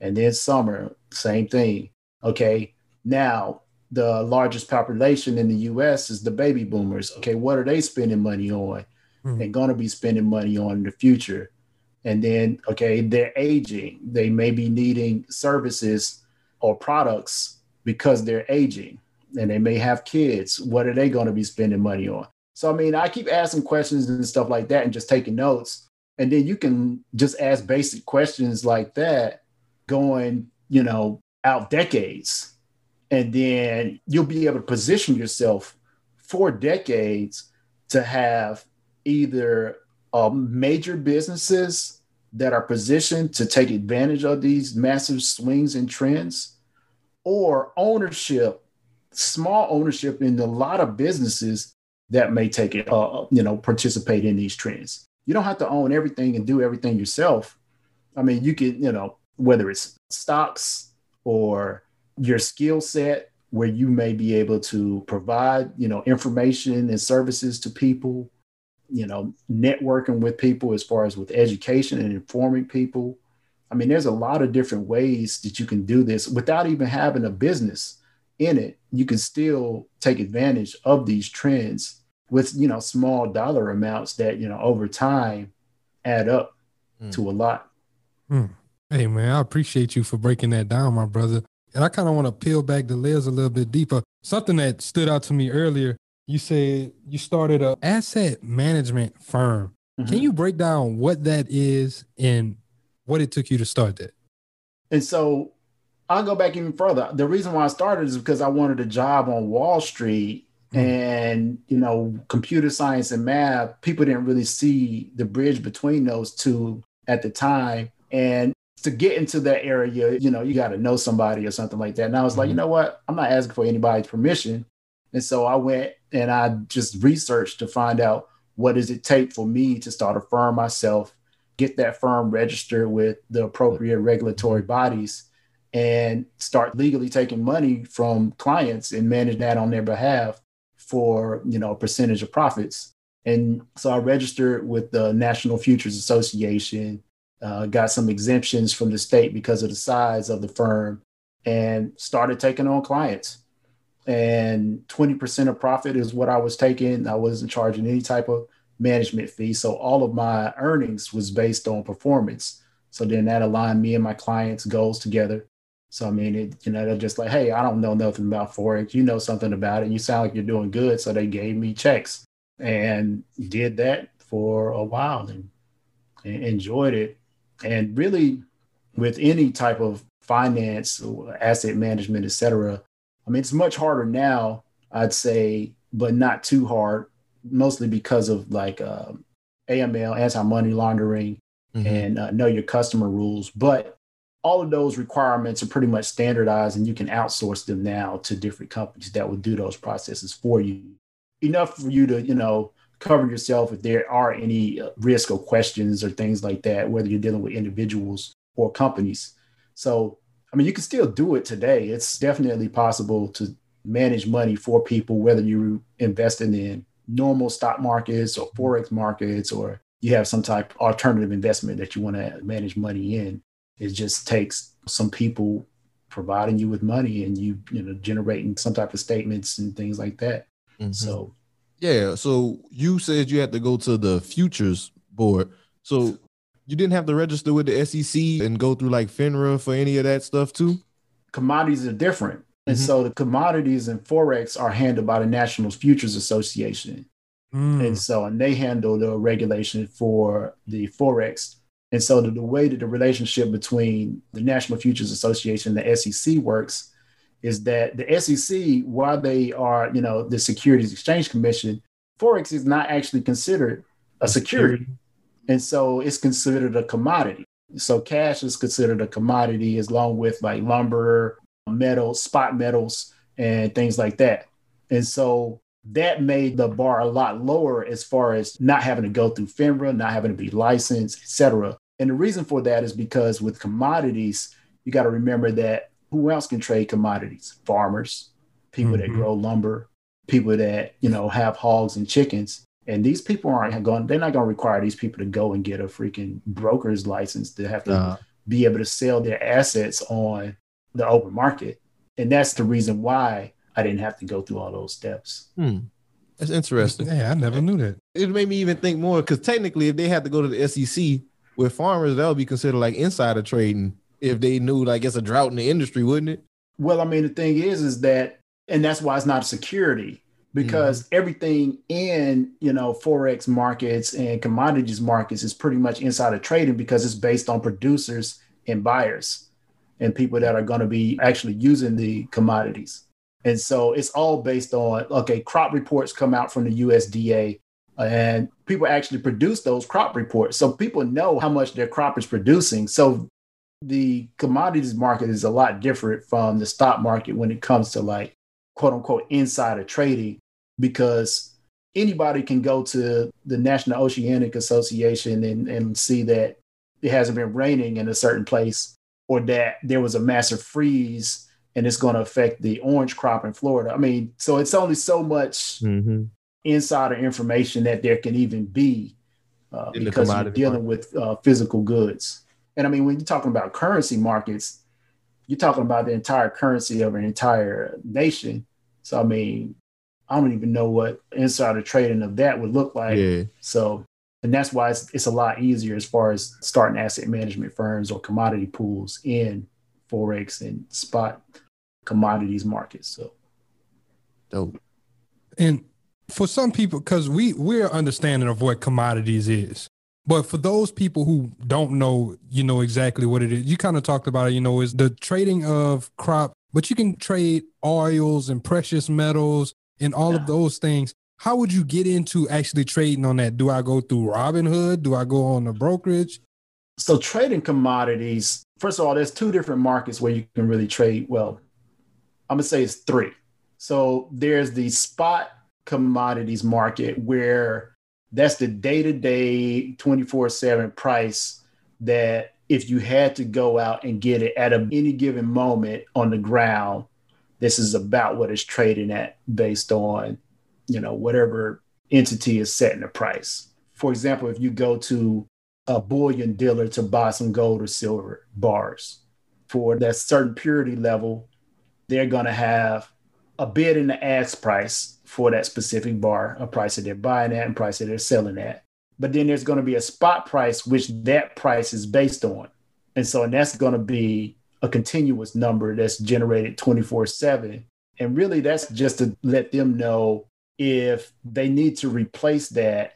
And then summer, same thing. Okay, now the largest population in the US is the baby boomers. Okay, what are they spending money on and going to be spending money on in the future? And then, okay, they're aging. They may be needing services or products because they're aging and they may have kids. What are they going to be spending money on? So, I mean, I keep asking questions and stuff like that and just taking notes. And then you can just ask basic questions like that going, you know, out decades. And then you'll be able to position yourself for decades to have either uh, major businesses that are positioned to take advantage of these massive swings and trends or ownership small ownership in a lot of businesses that may take it uh, you know participate in these trends. You don't have to own everything and do everything yourself. I mean you can you know whether it's stocks or your skill set where you may be able to provide you know information and services to people you know networking with people as far as with education and informing people. I mean there's a lot of different ways that you can do this without even having a business in it. You can still take advantage of these trends with you know small dollar amounts that you know over time add up mm. to a lot. Mm. hey man i appreciate you for breaking that down my brother. And i kind of want to peel back the layers a little bit deeper. Something that stood out to me earlier you said you started a asset management firm. Mm-hmm. Can you break down what that is and what it took you to start that? And so I'll go back even further. The reason why I started is because I wanted a job on Wall Street mm-hmm. and you know computer science and math people didn't really see the bridge between those two at the time and to get into that area you know you got to know somebody or something like that and i was mm-hmm. like you know what i'm not asking for anybody's permission and so I went and I just researched to find out what does it take for me to start a firm myself, get that firm registered with the appropriate regulatory bodies, and start legally taking money from clients and manage that on their behalf for you know a percentage of profits. And so I registered with the National Futures Association, uh, got some exemptions from the state because of the size of the firm, and started taking on clients and 20% of profit is what I was taking. I wasn't charging any type of management fee. So all of my earnings was based on performance. So then that aligned me and my clients' goals together. So I mean, it, you know, they're just like, hey, I don't know nothing about forex. You know something about it. You sound like you're doing good. So they gave me checks and did that for a while and, and enjoyed it. And really, with any type of finance, asset management, et cetera, I mean, it's much harder now, I'd say, but not too hard, mostly because of like uh, AML, anti money laundering, mm-hmm. and uh, know your customer rules. But all of those requirements are pretty much standardized, and you can outsource them now to different companies that will do those processes for you. Enough for you to, you know, cover yourself if there are any uh, risk or questions or things like that, whether you're dealing with individuals or companies. So I mean, you can still do it today. It's definitely possible to manage money for people, whether you're investing in normal stock markets or forex markets, or you have some type of alternative investment that you want to manage money in. It just takes some people providing you with money and you, you know, generating some type of statements and things like that. Mm-hmm. So, yeah. So you said you had to go to the futures board. So you didn't have to register with the SEC and go through like FINRA for any of that stuff too? Commodities are different. And mm-hmm. so the commodities and Forex are handled by the National Futures Association. Mm. And so, and they handle the regulation for the Forex. And so the, the way that the relationship between the National Futures Association and the SEC works is that the SEC, while they are, you know, the Securities Exchange Commission, Forex is not actually considered a security. And so it's considered a commodity. So cash is considered a commodity as long with like lumber, metals, spot metals, and things like that. And so that made the bar a lot lower as far as not having to go through FINRA, not having to be licensed, etc. And the reason for that is because with commodities, you got to remember that who else can trade commodities? Farmers, people mm-hmm. that grow lumber, people that, you know, have hogs and chickens. And these people aren't going, they're not going to require these people to go and get a freaking broker's license to have to uh, be able to sell their assets on the open market. And that's the reason why I didn't have to go through all those steps. Hmm. That's interesting. Yeah, I never knew that. It made me even think more because technically, if they had to go to the SEC, with farmers, that would be considered like insider trading if they knew like it's a drought in the industry, wouldn't it? Well, I mean, the thing is, is that, and that's why it's not a security because mm-hmm. everything in you know forex markets and commodities markets is pretty much insider trading because it's based on producers and buyers and people that are going to be actually using the commodities. And so it's all based on okay crop reports come out from the usda and people actually produce those crop reports. So people know how much their crop is producing. So the commodities market is a lot different from the stock market when it comes to like quote unquote insider trading because anybody can go to the National Oceanic Association and, and see that it hasn't been raining in a certain place or that there was a massive freeze and it's going to affect the orange crop in Florida. I mean, so it's only so much mm-hmm. insider information that there can even be uh, because you're dealing market. with uh, physical goods. And I mean, when you're talking about currency markets, you're talking about the entire currency of an entire nation. So, I mean, I don't even know what insider trading of that would look like. Yeah. So, and that's why it's, it's a lot easier as far as starting asset management firms or commodity pools in forex and spot commodities markets. So, dope. And for some people, because we we're understanding of what commodities is, but for those people who don't know, you know exactly what it is. You kind of talked about it. You know, is the trading of crop, but you can trade oils and precious metals and all yeah. of those things. How would you get into actually trading on that? Do I go through Robinhood? Do I go on the brokerage? So trading commodities, first of all, there's two different markets where you can really trade. Well, I'm gonna say it's three. So there's the spot commodities market where that's the day-to-day 24/7 price that if you had to go out and get it at a, any given moment on the ground, this is about what it's trading at based on, you know, whatever entity is setting the price. For example, if you go to a bullion dealer to buy some gold or silver bars for that certain purity level, they're going to have a bid and an ask price for that specific bar, a price that they're buying at and price that they're selling at. But then there's going to be a spot price, which that price is based on. And so, and that's going to be a continuous number that's generated 24 7. And really, that's just to let them know if they need to replace that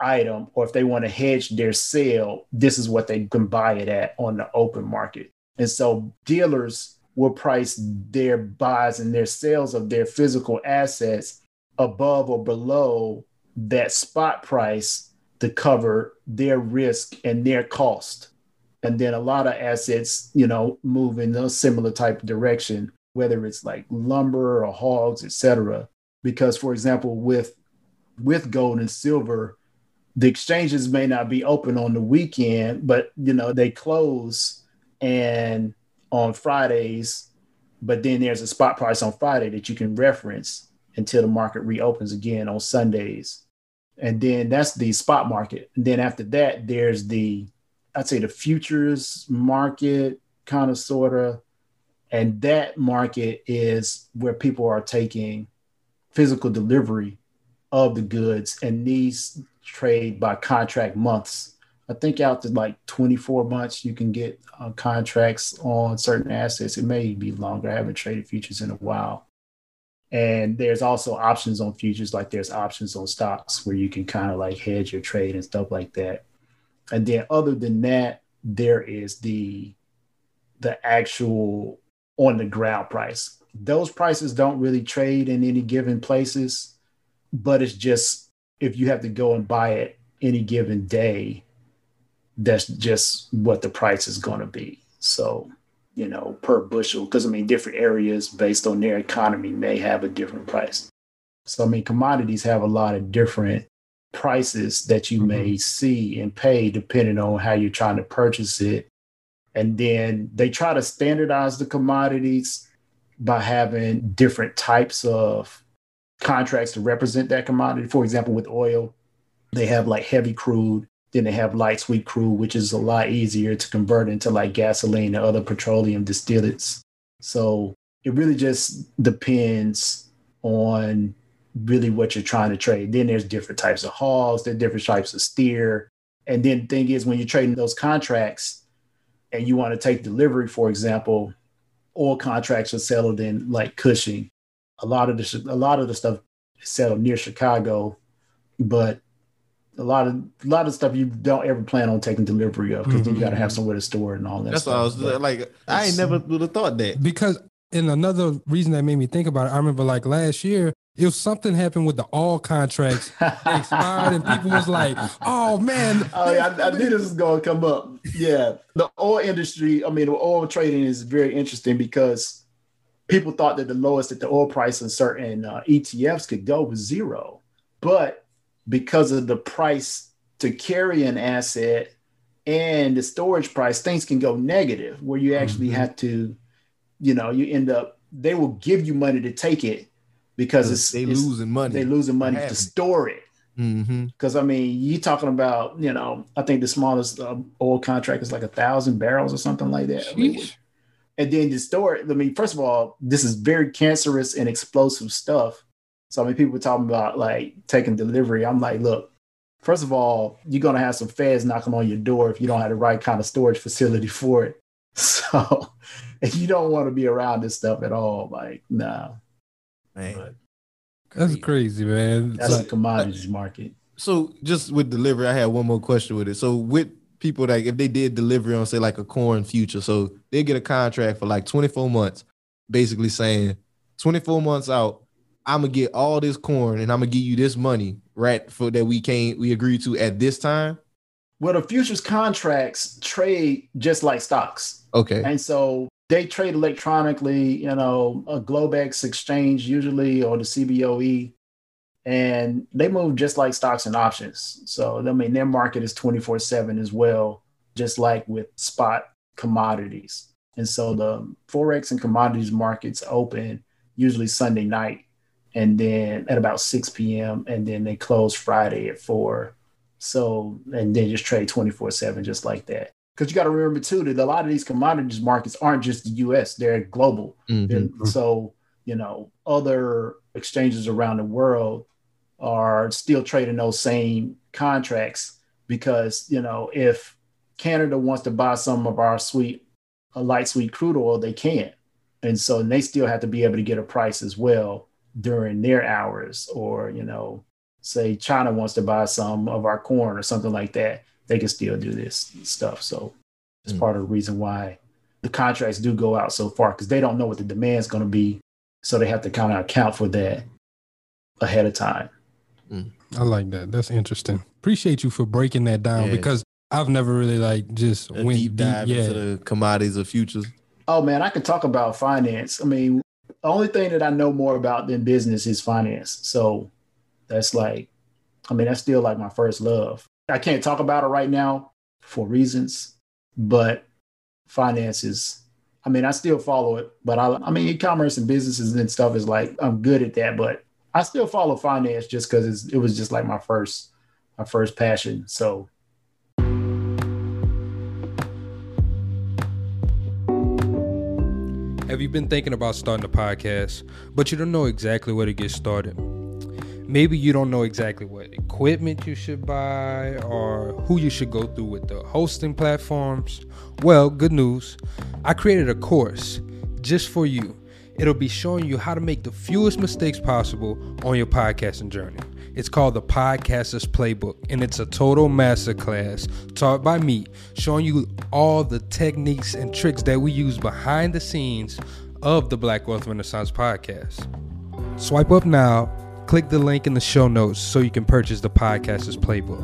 item or if they want to hedge their sale, this is what they can buy it at on the open market. And so dealers will price their buys and their sales of their physical assets above or below that spot price to cover their risk and their cost and then a lot of assets you know move in a similar type of direction whether it's like lumber or hogs etc because for example with with gold and silver the exchanges may not be open on the weekend but you know they close and on fridays but then there's a spot price on friday that you can reference until the market reopens again on sundays. And then that's the spot market. And then after that there's the I'd say the futures market, kind of sort of. And that market is where people are taking physical delivery of the goods and these trade by contract months. I think out to like 24 months, you can get uh, contracts on certain assets. It may be longer. I haven't traded futures in a while. And there's also options on futures, like there's options on stocks where you can kind of like hedge your trade and stuff like that. And then other than that, there is the the actual on the ground price. Those prices don't really trade in any given places, but it's just if you have to go and buy it any given day, that's just what the price is going to be. So, you know, per bushel, because I mean, different areas based on their economy may have a different price. So, I mean, commodities have a lot of different prices that you mm-hmm. may see and pay depending on how you're trying to purchase it. And then they try to standardize the commodities by having different types of contracts to represent that commodity. For example, with oil, they have like heavy crude, then they have light sweet crude, which is a lot easier to convert into like gasoline and other petroleum distillates. So it really just depends on really what you're trying to trade. Then there's different types of hogs, there's different types of steer. And then the thing is, when you're trading those contracts and you want to take delivery, for example, oil contracts are settled in like Cushing. A lot of the a lot of the stuff is settled near Chicago, but a lot of a lot of stuff you don't ever plan on taking delivery of because mm-hmm. you got to have somewhere to store it and all that. That's stuff. what I was but like. I ain't never would have thought that because and another reason that made me think about it, I remember like last year, if something happened with the all contracts expired, and people was like, "Oh man!" Oh, yeah, I, I knew this was going to come up. Yeah, the oil industry. I mean, oil trading is very interesting because people thought that the lowest that the oil price in certain uh, ETFs could go was zero, but because of the price to carry an asset and the storage price, things can go negative where you actually mm-hmm. have to, you know, you end up they will give you money to take it because it's they it's, losing money. They losing money to store it. Mm-hmm. Because I mean, you talking about you know, I think the smallest uh, oil contract is like a thousand barrels or something like that. I mean, and then to store it, I mean, first of all, this is very cancerous and explosive stuff. So I mean, people talking about like taking delivery. I'm like, look, first of all, you're gonna have some feds knocking on your door if you don't have the right kind of storage facility for it. So, and you don't want to be around this stuff at all. Like, no. Man. But That's crazy, man. that's the commodities market. So just with delivery, I had one more question with it. So with people like if they did delivery on say like a corn future, so they get a contract for like 24 months, basically saying 24 months out, I'm gonna get all this corn and I'm gonna give you this money, right? For that we can't we agreed to at this time. Well, the futures contracts trade just like stocks. Okay. And so they trade electronically, you know, a Globex exchange usually or the CBOE, and they move just like stocks and options. So, I mean, their market is 24 7 as well, just like with spot commodities. And so the Forex and commodities markets open usually Sunday night and then at about 6 p.m. and then they close Friday at 4. So, and then just trade 24 7 just like that because you got to remember too that a lot of these commodities markets aren't just the U.S; they're global. Mm-hmm. so you know, other exchanges around the world are still trading those same contracts because you know if Canada wants to buy some of our sweet, a light sweet crude oil, they can't, and so they still have to be able to get a price as well during their hours, or you know, say China wants to buy some of our corn or something like that they can still do this stuff. So it's mm. part of the reason why the contracts do go out so far because they don't know what the demand is going to be. So they have to kind of account for that ahead of time. Mm. I like that. That's interesting. Appreciate you for breaking that down yeah. because I've never really like just A went deep dive deep, yeah. into the commodities or futures. Oh man, I could talk about finance. I mean, the only thing that I know more about than business is finance. So that's like, I mean, that's still like my first love. I can't talk about it right now for reasons, but finances. I mean, I still follow it, but I, I mean, e-commerce and businesses and stuff is like I'm good at that, but I still follow finance just because it was just like my first, my first passion. So Have you been thinking about starting a podcast, but you don't know exactly where to get started? Maybe you don't know exactly what equipment you should buy or who you should go through with the hosting platforms. Well, good news. I created a course just for you. It'll be showing you how to make the fewest mistakes possible on your podcasting journey. It's called the Podcaster's Playbook, and it's a total masterclass taught by me, showing you all the techniques and tricks that we use behind the scenes of the Black Wealth Renaissance podcast. Swipe up now Click the link in the show notes so you can purchase the podcaster's playbook.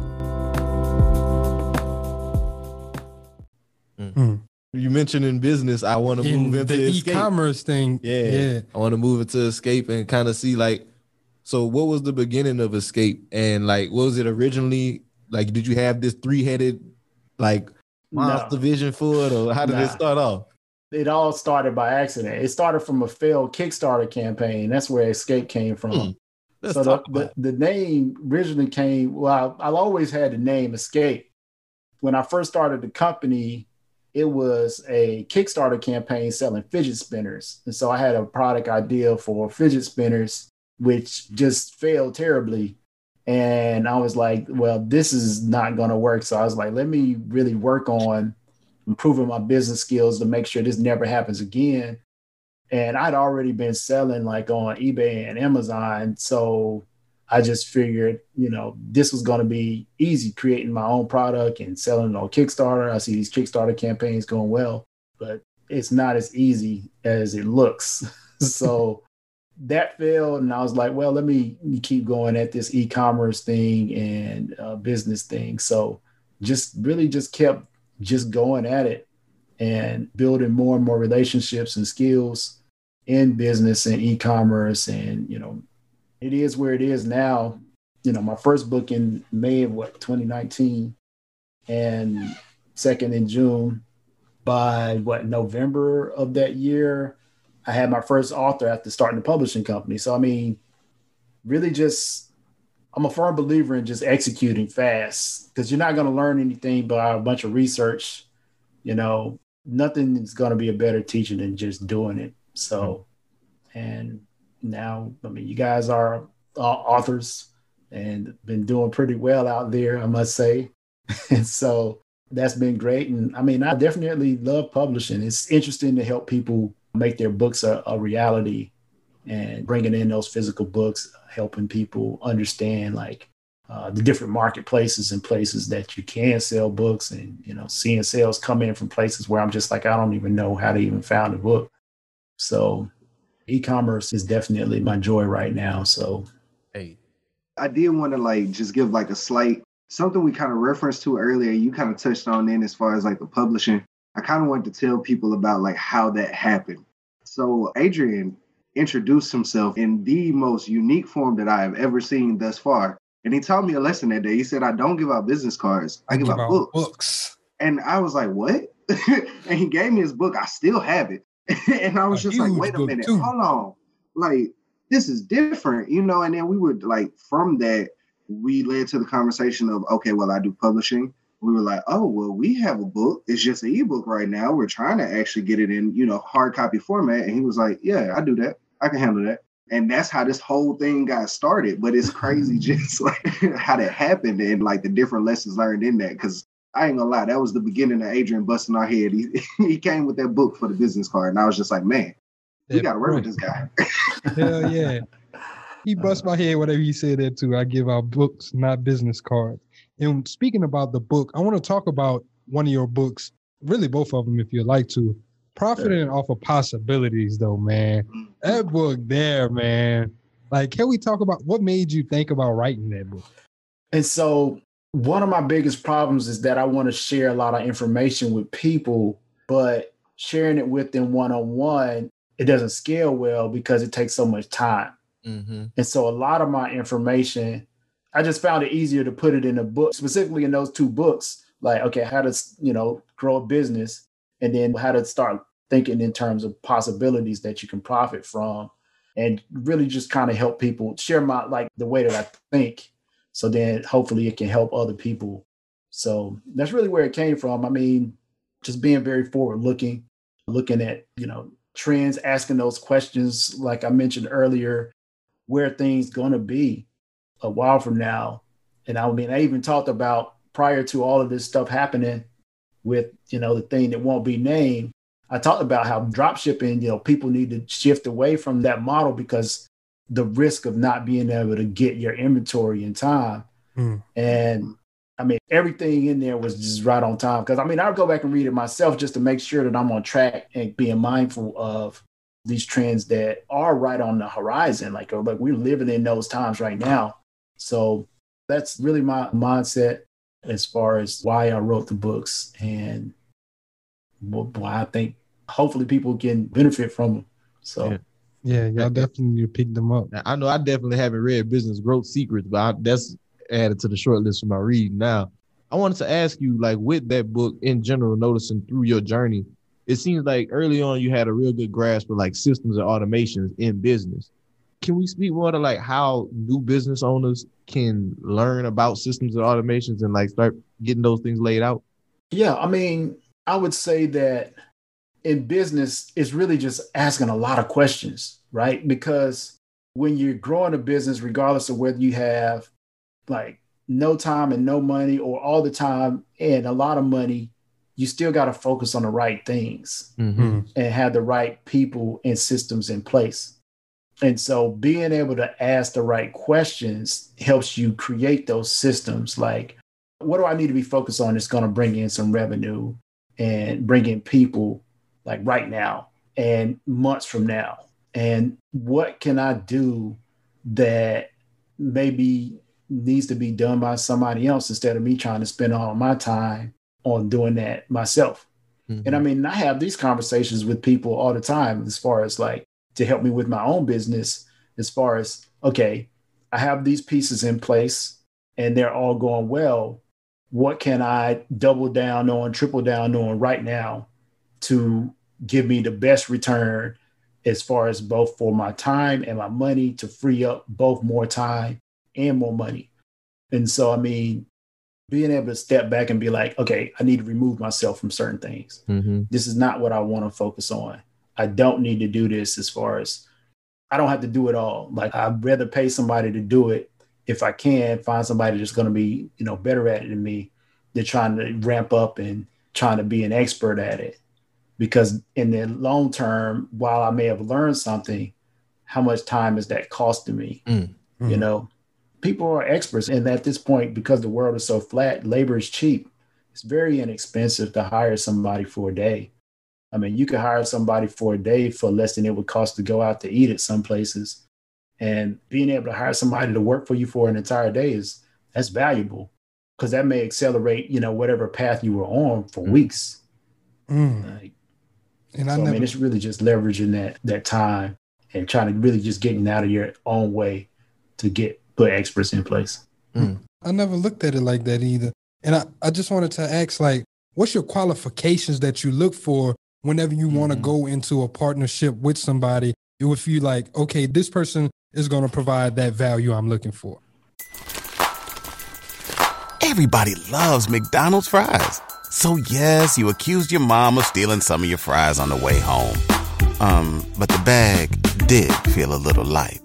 Mm. You mentioned in business, I want to move into the Xscape. e-commerce thing. Yeah, Yeah. I want to move into Xscape and kind of see like, so what was the beginning of Xscape and like, what was it originally? Like, did you have this three headed like monster vision for it, or how did it start off? it all started by accident. It started from a failed Kickstarter campaign. That's where Xscape came from. Hmm. Let's so the, the, the name originally came, well, I, I've always had the name Xscape. When I first started the company, it was a Kickstarter campaign selling fidget spinners. And so I had a product idea for fidget spinners, which just failed terribly. And I was like, well, this is not going to work. So I was like, let me really work on improving my business skills to make sure this never happens again. And I'd already been selling like on eBay and Amazon. So I just figured, you know, this was going to be easy creating my own product and selling on Kickstarter. I see these Kickstarter campaigns going well, but it's not as easy as it looks. so that failed. And I was like, well, let me keep going at this e commerce thing and uh, business thing. So just really just kept just going at it and building more and more relationships and skills in business and e-commerce and you know it is where it is now. You know, my first book in May of what 2019, and second in June. By what November of that year, I had my first author after starting the publishing company. So I mean, really just I'm a firm believer in just executing fast because you're not going to learn anything by a bunch of research. You know, nothing is going to be a better teacher than just doing it. So, and now. I mean, you guys are authors and been doing pretty well out there, I must say. and so that's been great. And I mean, I definitely love publishing. It's interesting to help people make their books a, a reality and bringing in those physical books, helping people understand like uh, the different marketplaces and places that you can sell books and you know seeing sales come in from places where i'm just like i don't even know how to even found a book so e-commerce is definitely my joy right now. So, hey, I did want to like just give like a slight something we kind of referenced to earlier. You kind of touched on in as far as like the publishing. I kind of wanted to tell people about like how that happened. So Adrian introduced himself in the most unique form that I have ever seen thus far. And he taught me a lesson that day. He said, I don't give out business cards. I, I give, give, out, books. books. And I was like, what? and he gave me his book. I still have it. and I was a just like, wait a minute, too. hold on. Like, this is different, you know? And then we would like from that, we led to the conversation of, okay, well, I do publishing. We were like, oh, well, we have a book. It's just an ebook right now. We're trying to actually get it in, you know, hard copy format. And he was like, yeah, I do that. I can handle that. And that's how this whole thing got started. But it's crazy just like how that happened and like the different lessons learned in that. Cause I ain't gonna lie, that was the beginning of Adrian busting our head. He, he came with that book for the business card, and I was just like, man, we gotta work with this guy. Hell yeah. He bust my head whatever he said that too. I give out books, not business cards. And speaking about the book, I want to talk about one of your books, really both of them if you'd like to. Profiting off of possibilities, though, man. That book there, man. Like, can we talk about what made you think about writing that book? And so one of my biggest problems is that I want to share a lot of information with people, but sharing it with them one on one, it doesn't scale well because it takes so much time. Mm-hmm. And so a lot of my information, I just found it easier to put it in a book, specifically in those two books. Like, okay, how to, you know, grow a business and then how to start thinking in terms of possibilities that you can profit from and really just kind of help people share my like the way that I think so then hopefully it can help other people. So that's really where it came from. I mean, just being very forward looking, looking at, you know, trends, asking those questions, like I mentioned earlier, where things gonna be a while from now. And I mean, I even talked about prior to all of this stuff happening with, you know, the thing that won't be named. I talked about how drop shipping, you know, people need to shift away from that model because the risk of not being able to get your inventory in time. Mm. And I mean, everything in there was just right on time. Cause I mean, I'll go back and read it myself just to make sure that I'm on track and being mindful of these trends that are right on the horizon. Like, like we're living in those times right now. So that's really my mindset as far as why I wrote the books and why I think hopefully people can benefit from them. So. Yeah. Yeah, y'all definitely need to pick them up. I know I definitely haven't read Business Growth Secrets, but I, that's added to the short list for my reading now. I wanted to ask you, like with that book in general, noticing through your journey, it seems like early on you had a real good grasp of like systems and automations in business. Can we speak more to like how new business owners can learn about systems and automations and like start getting those things laid out? Yeah, I mean, I would say that in business is really just asking a lot of questions, right? Because when you're growing a business, regardless of whether you have like no time and no money or all the time and a lot of money, you still got to focus on the right things Mm-hmm. and have the right people and systems in place. And so being able to ask the right questions helps you create those systems like what do I need to be focused on that's going to bring in some revenue and bring in people like right now and months from now? And what can I do that maybe needs to be done by somebody else instead of me trying to spend all my time on doing that myself? And I mm-hmm. mean, I have these conversations with people all the time as far as like to help me with my own business, as far as, okay, I have these pieces in place and they're all going well. What can I double down on, triple down on right now to give me the best return as far as both for my time and my money to free up both more time and more money? And so, I mean, being able to step back and be like, okay, I need to remove myself from certain things. Mm-hmm. This is not what I want to focus on. I don't need to do this as far as I don't have to do it all. Like I'd rather pay somebody to do it if I can find somebody that's going to be, you know, better at it than me. They're trying to ramp up and trying to be an expert at it. Because in the long term, while I may have learned something, how much time is that costing me? Mm. You mm. know, people are experts. And at this point, because the world is so flat, labor is cheap. It's very inexpensive to hire somebody for a day. I mean, you could hire somebody for a day for less than it would cost to go out to eat at some places. And being able to hire somebody to work for you for an entire day is that's valuable because that may accelerate, you know, whatever path you were on for mm. weeks. Like, And so, I I, mean, it's really just leveraging that that time and trying to really just getting out of your own way to get put experts in place. Mm. I never looked at it like that either. And I, I just wanted to ask, like, what's your qualifications that you look for whenever you want to mm-hmm. go into a partnership with somebody? If you like, okay, this person is going to provide that value I'm looking for. Everybody loves McDonald's fries. So yes, you accused your mom of stealing some of your fries on the way home. Um, but the bag did feel a little light.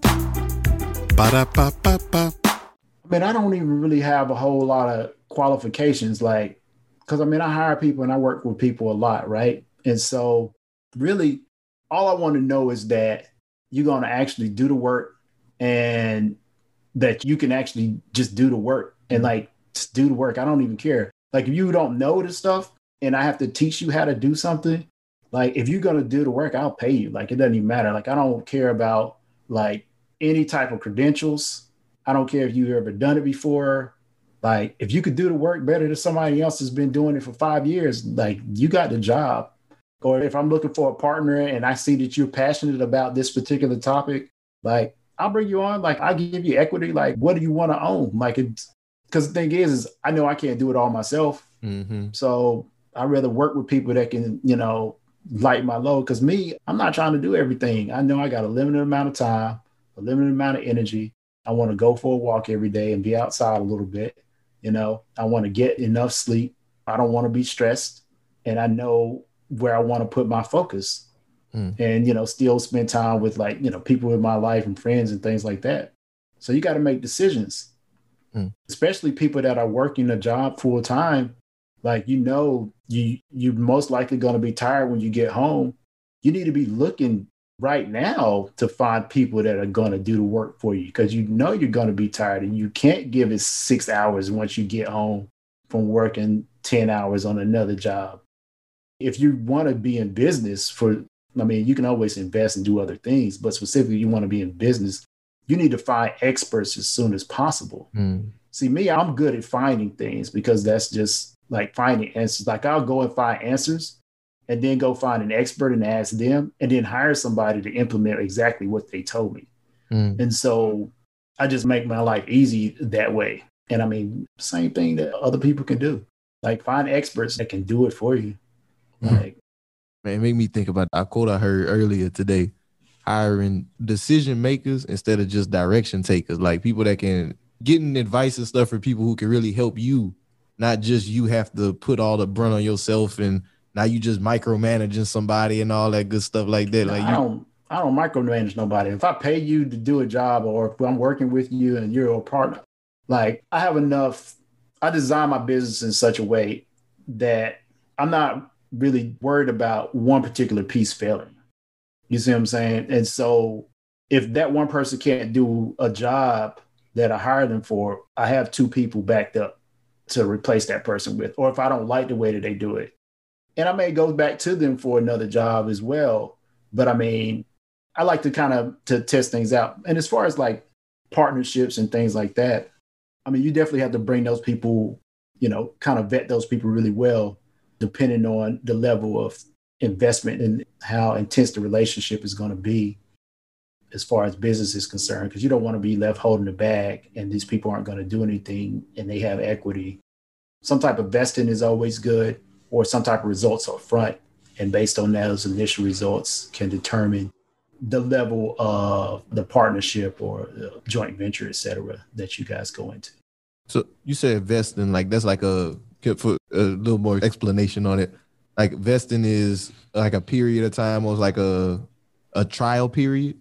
Ba-da-ba-ba-ba. I mean, I don't even really have a whole lot of qualifications, like, because I mean, I hire people and I work with people a lot, right? And so, really, all I want to know is that you're going to actually do the work and that you can actually just do the work and like just do the work. I don't even care. Like, if you don't know the stuff and I have to teach you how to do something, like, if you're to do the work, I'll pay you. Like, it doesn't even matter. Like, I don't care about like any type of credentials. I don't care if you've ever done it before. Like, if you could do the work better than somebody else has been doing it for five years, like you got the job. Or if I'm looking for a partner and I see that you're passionate about this particular topic, like I'll bring you on. Like I give you equity. Like, what do you want to own? Like it's because the thing is, is I know I can't do it all myself. Mm-hmm. So I'd rather work with people that can, you know, light my load. Cause me, I'm not trying to do everything. I know I got a limited amount of time, a limited amount of energy. I want to go for a walk every day and be outside a little bit. You know, I want to get enough sleep. I don't want to be stressed. And I know where I want to put my focus and, you know, still spend time with like, you know, people in my life and friends and things like that. So you got to make decisions, Mm. especially people that are working a job full time. Like, you know, you, you're most likely going to be tired when you get home. You need to be looking right now to find people that are going to do the work for you because you know you're going to be tired and you can't give it six hours once you get home from working 10 hours on another job. If you want to be in business for, I mean, you can always invest and do other things, but specifically, you want to be in business, you need to find experts as soon as possible. Hmm. See, me, I'm good at finding things because that's just like finding answers. Like, I'll go and find answers and then go find an expert and ask them and then hire somebody to implement exactly what they told me. Hmm. And so I just make my life easy that way. And I mean, same thing that other people can do. Like find experts that can do it for you. Hmm. Like, Man, it made me think about a quote I heard earlier today. Hiring decision makers instead of just direction takers, like people that can getting advice and stuff for people who can really help you, not just you have to put all the brunt on yourself and now you just micromanaging somebody and all that good stuff like that. Like I you, don't I don't micromanage nobody. If I pay you to do a job or if I'm working with you and you're a partner, Like I have enough. I design my business in such a way that I'm not really worried about one particular piece failing. You see what I'm saying? And so if that one person can't do a job that I hired them for, I have two people backed up to replace that person with. Or if I don't like the way that they do it, and I may go back to them for another job as well. But I mean, I like to kind of to test things out. And as far as like partnerships and things like that, I mean, you definitely have to bring those people, you know, kind of vet those people really well, depending on the level of investment and how intense the relationship is going to be as far as business is concerned, because you don't want to be left holding the bag and these people aren't going to do anything and they have equity. Some type of vesting is always good or some type of results up front. And based on those initial results can determine the level of the partnership or the joint venture, et cetera, that you guys go into. So you said vesting, like that's like a for a little more explanation on it. Like vesting is like a period of time, or like a a trial period.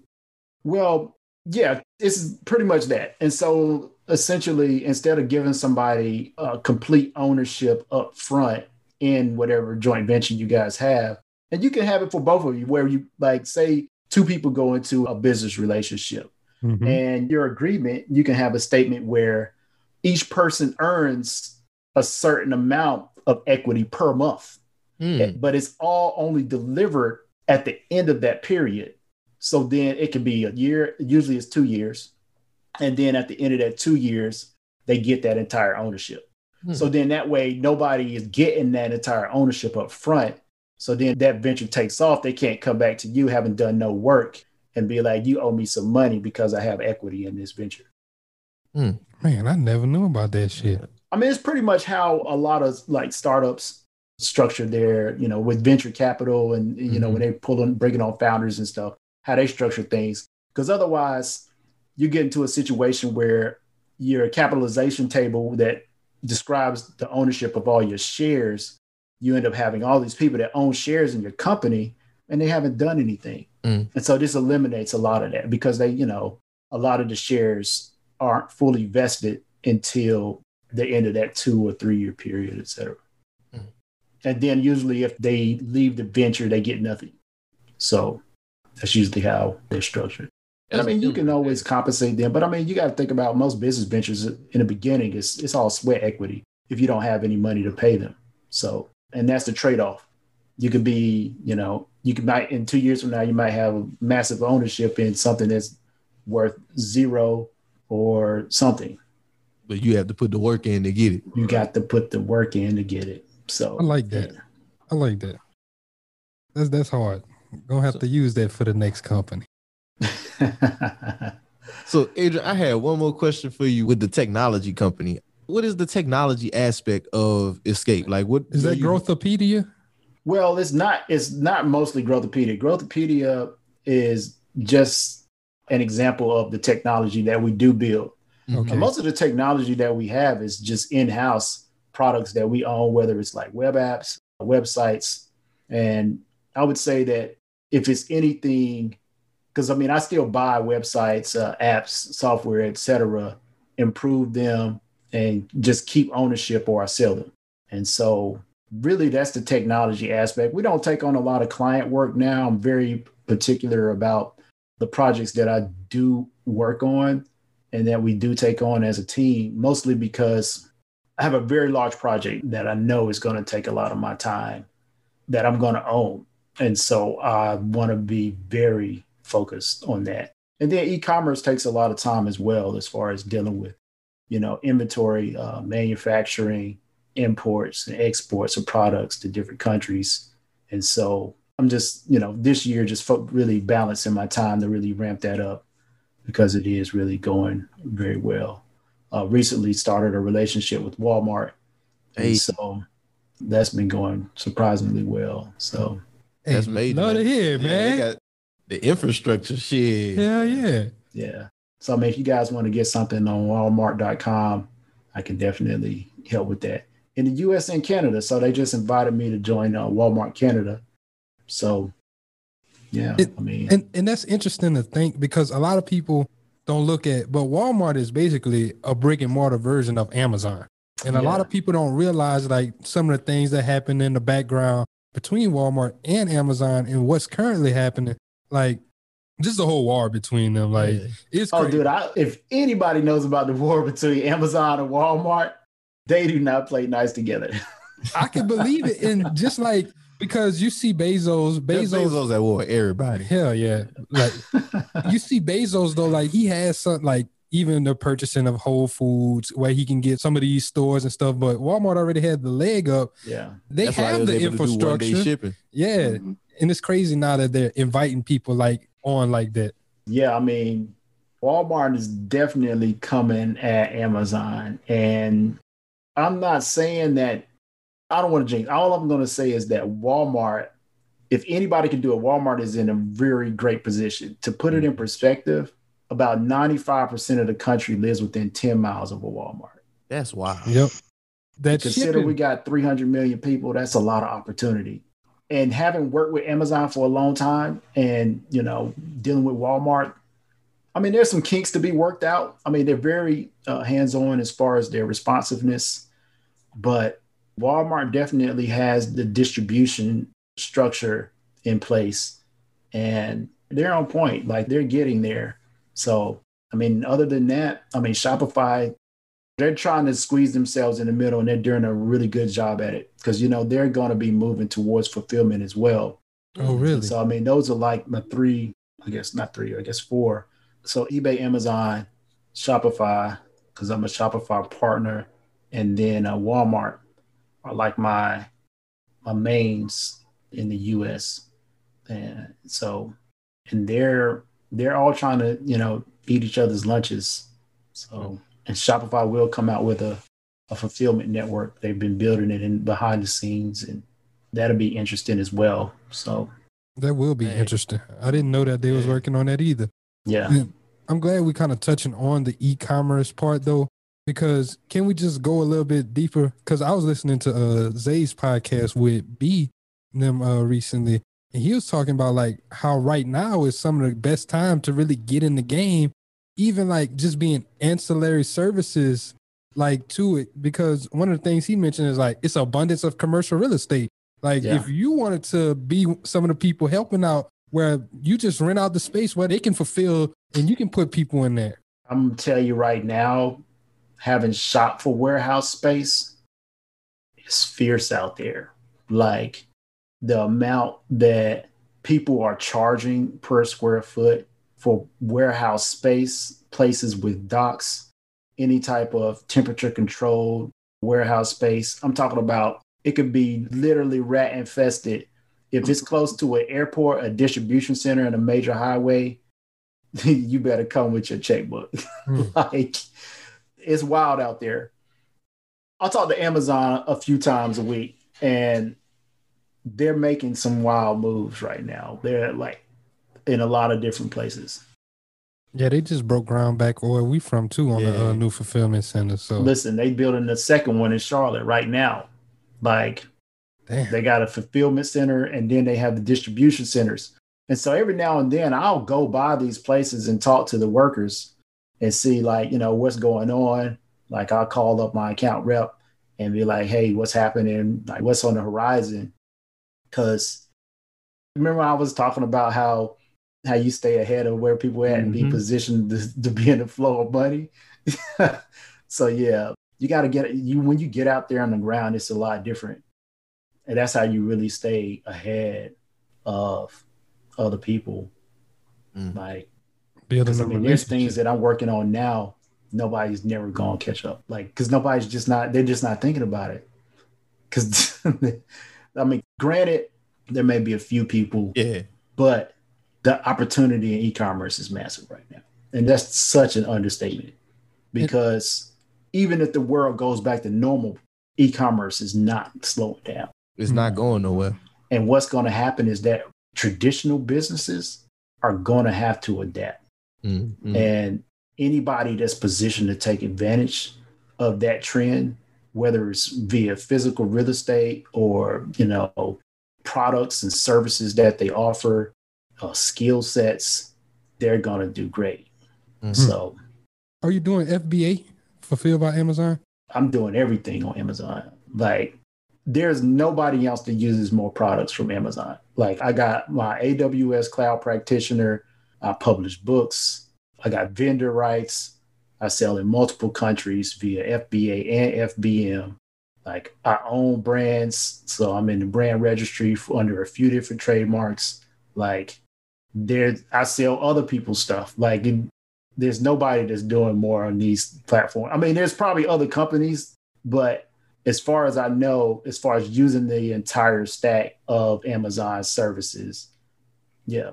Well, yeah, it's pretty much that. And so essentially, instead of giving somebody a complete ownership up front in whatever joint venture you guys have, and you can have it for both of you, where you like say two people go into a business relationship mm-hmm. and your agreement, you can have a statement where each person earns a certain amount of equity per month, mm. but it's all only delivered at the end of that period. So then it can be a year, usually it's two years. And then at the end of that two years, they get that entire ownership. Mm. So then that way, nobody is getting that entire ownership up front. So then that venture takes off. They can't come back to you having done no work and be like, you owe me some money because I have equity in this venture. Mm, man, I never knew about that shit. I mean, it's pretty much how a lot of like startups structure there, you know, with venture capital and, you mm-hmm. know, when they pull in, bringing on founders and stuff, how they structure things. Because otherwise, you get into a situation where your capitalization table that describes the ownership of all your shares you end up having all these people that own shares in your company and they haven't done anything. Mm. And so this eliminates a lot of that because they, you know, a lot of the shares aren't fully vested until the end of that two or three year period, et cetera. And then usually if they leave the venture, they get nothing. So that's usually how they're structured. And I mean, you can always compensate them, but I mean, you got to think about most business ventures in the beginning. It's it's all sweat equity if you don't have any money to pay them. So and that's the trade-off you could be you know you could might in two years from now you might have massive ownership in something that's worth zero or something but you have to put the work in to get it you got to put the work in to get it so i like that yeah. i like that that's that's hard gonna have so, to use that for the next company so adrian i had one more question for you with the technology company what is the technology aspect of Xscape? Like, what is that? You... Growthipedia? Well, it's not. It's not mostly Growthipedia. Growthipedia is just an example of the technology that we do build. Okay. most of the technology that we have is just in-house products that we own, whether it's like web apps, websites, and I would say that if it's anything, because I mean, I still buy websites, uh, apps, software, etc., improve them, and just keep ownership or I sell them. And so, really, that's the technology aspect. We don't take on a lot of client work now. I'm very particular about the projects that I do work on and that we do take on as a team, mostly because I have a very large project that I know is going to take a lot of my time that I'm going to own. And so I want to be very focused on that. And then e commerce takes a lot of time as well, as far as dealing with you know, inventory, uh, manufacturing, imports and exports of products to different countries. And so I'm just, you know, this year just really balancing my time to really ramp that up because it is really going very well. Uh, recently started a relationship with Walmart. Hey. And so that's been going surprisingly well. So that's made. Love to hear, man. Yeah, the infrastructure shit. Yeah, yeah. Yeah. So I mean, if you guys want to get something on Walmart.com, I can definitely help with that. In the U.S. and Canada, so they just invited me to join uh, Walmart Canada. So, yeah, it, I mean, and and that's interesting to think because a lot of people don't look at, but Walmart is basically a brick and mortar version of Amazon. And a lot of people don't realize like some of the things that happen in the background between Walmart and Amazon and what's currently happening. Like just the whole war between them. Like it's Oh, crazy. dude, I, if anybody knows about the war between Amazon and Walmart, they do not play nice together. I can believe it. And just like because you see Bezos, Bezos, Bezos, Bezos at war. Everybody. hell yeah. Like you see Bezos though, like he has something like even the purchasing of Whole Foods where he can get some of these stores and stuff, but Walmart already had the leg up. Yeah. They That's have the able to do one-day infrastructure. shipping. Yeah. Mm-hmm. And it's crazy now that they're inviting people like on like that. Yeah, I mean, Walmart is definitely coming at Amazon. And I'm not saying that I don't want to jinx. All I'm going to say is that Walmart, if anybody can do it, Walmart is in a very great position. To put it in perspective, about 95% of the country lives within 10 miles of a Walmart. That's wild. Yep. That Consider shipping- we got 300 million people. That's a lot of opportunity. And having worked with Amazon for a long time and, you know, dealing with Walmart, I mean, there's some kinks to be worked out. I mean, they're very uh, hands on as far as their responsiveness, but Walmart definitely has the distribution structure in place and they're on point. Like they're getting there. So, I mean, other than that, I mean, Shopify, they're trying to squeeze themselves in the middle and they're doing a really good job at it because, you know, they're going to be moving towards fulfillment as well. Oh, really? So, I mean, those are like my three, I guess not three, I guess four. So, eBay, Amazon, Shopify, because I'm a Shopify partner, and then uh, Walmart are like my my mains in the U.S. And so, and they're they're all trying to you know eat each other's lunches. So, and Shopify will come out with a a fulfillment network. They've been building it in behind the scenes, and that'll be interesting as well. So, That will be interesting. I didn't know that they was working on that either. yeah. And I'm glad we kind of touching on the e-commerce part though, because can we just go a little bit deeper? Because I was listening to uh Zay's podcast with B them uh recently, and he was talking about like how right now is some of the best time to really get in the game, even like just being ancillary services like to it. Because one of the things he mentioned is like it's abundance of commercial real estate. Like Yeah. if you wanted to be some of the people helping out where you just rent out the space where they can fulfill and you can put people in there. I'm gonna tell you right now, having shop for warehouse space is fierce out there. Like the amount that people are charging per square foot for warehouse space, places with docks, any type of temperature controlled warehouse space. I'm talking about it could be literally rat infested. If it's close to an airport, a distribution center, and a major highway, you better come with your checkbook. Hmm. like it's wild out there. I talk to Amazon a few times a week and they're making some wild moves right now. They're like in a lot of different places. Yeah, they just broke ground back where we from too on the uh, new fulfillment center. So Listen, they building the second one in Charlotte right now. Like they got a fulfillment center and then they have the distribution centers. And so every now and then I'll go by these places and talk to the workers and see like, you know, what's going on. Like I'll call up my account rep and be like, hey, what's happening? Like what's on the horizon? Cause remember I was talking about how how you stay ahead of where people at and be Mhm. positioned to, to be in the flow of money. so yeah, you got to get you when you get out there on the ground, it's a lot different, and that's how you really stay ahead of other people. Like, building 'cause, I a mean, there's things that I'm working on now. Nobody's never gonna catch up, like because nobody's just not. They're just not thinking about it. Because I mean, granted, there may be a few people, yeah, but the opportunity in e-commerce is massive right now, and that's such an understatement. Because even if the world goes back to normal, e-commerce is not slowing down. It's not mm. going nowhere. And what's going to happen is that traditional businesses are going to have to adapt. Mm-hmm. And anybody that's positioned to take advantage of that trend, whether it's via physical real estate or, you know, products and services that they offer, uh, skill sets, they're going to do great. So Are you doing FBA fulfilled by Amazon? I'm doing everything on Amazon. Like there's nobody else that uses more products from Amazon. Like I got my AWS cloud practitioner, I publish books, I got vendor rights, I sell in multiple countries via FBA and FBM. Like I own brands, so I'm in the brand registry under a few different trademarks. Like there, I sell other people's stuff. Like it, there's nobody that's doing more on these platforms. I mean, there's probably other companies, but as far as I know, as far as using the entire stack of Amazon services, yeah.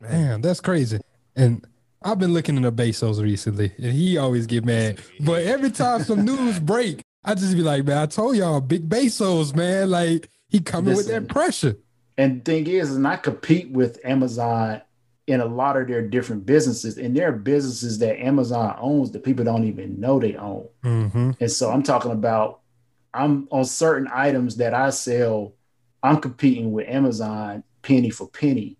Man, that's crazy. And I've been looking into Bezos recently, and he always get mad. But every time some news break, I just be like, man, I told y'all, big Bezos, man, like he coming with that pressure. And the thing is, and I compete with Amazon in a lot of their different businesses, and there are businesses that Amazon owns that people don't even know they own. Mm-hmm. And so I'm talking about I'm on certain items that I sell, I'm competing with Amazon penny for penny.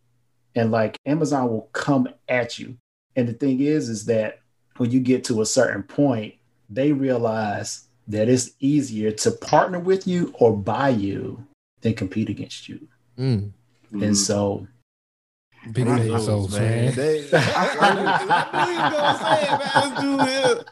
And like Amazon will come at you. And the thing is, is that when you get to a certain point, they realize that it's easier to partner with you or buy you than compete against you. Mm. And so Big Bezos, Bezos, man. They- I knew you gonna say it, man. Let's do it.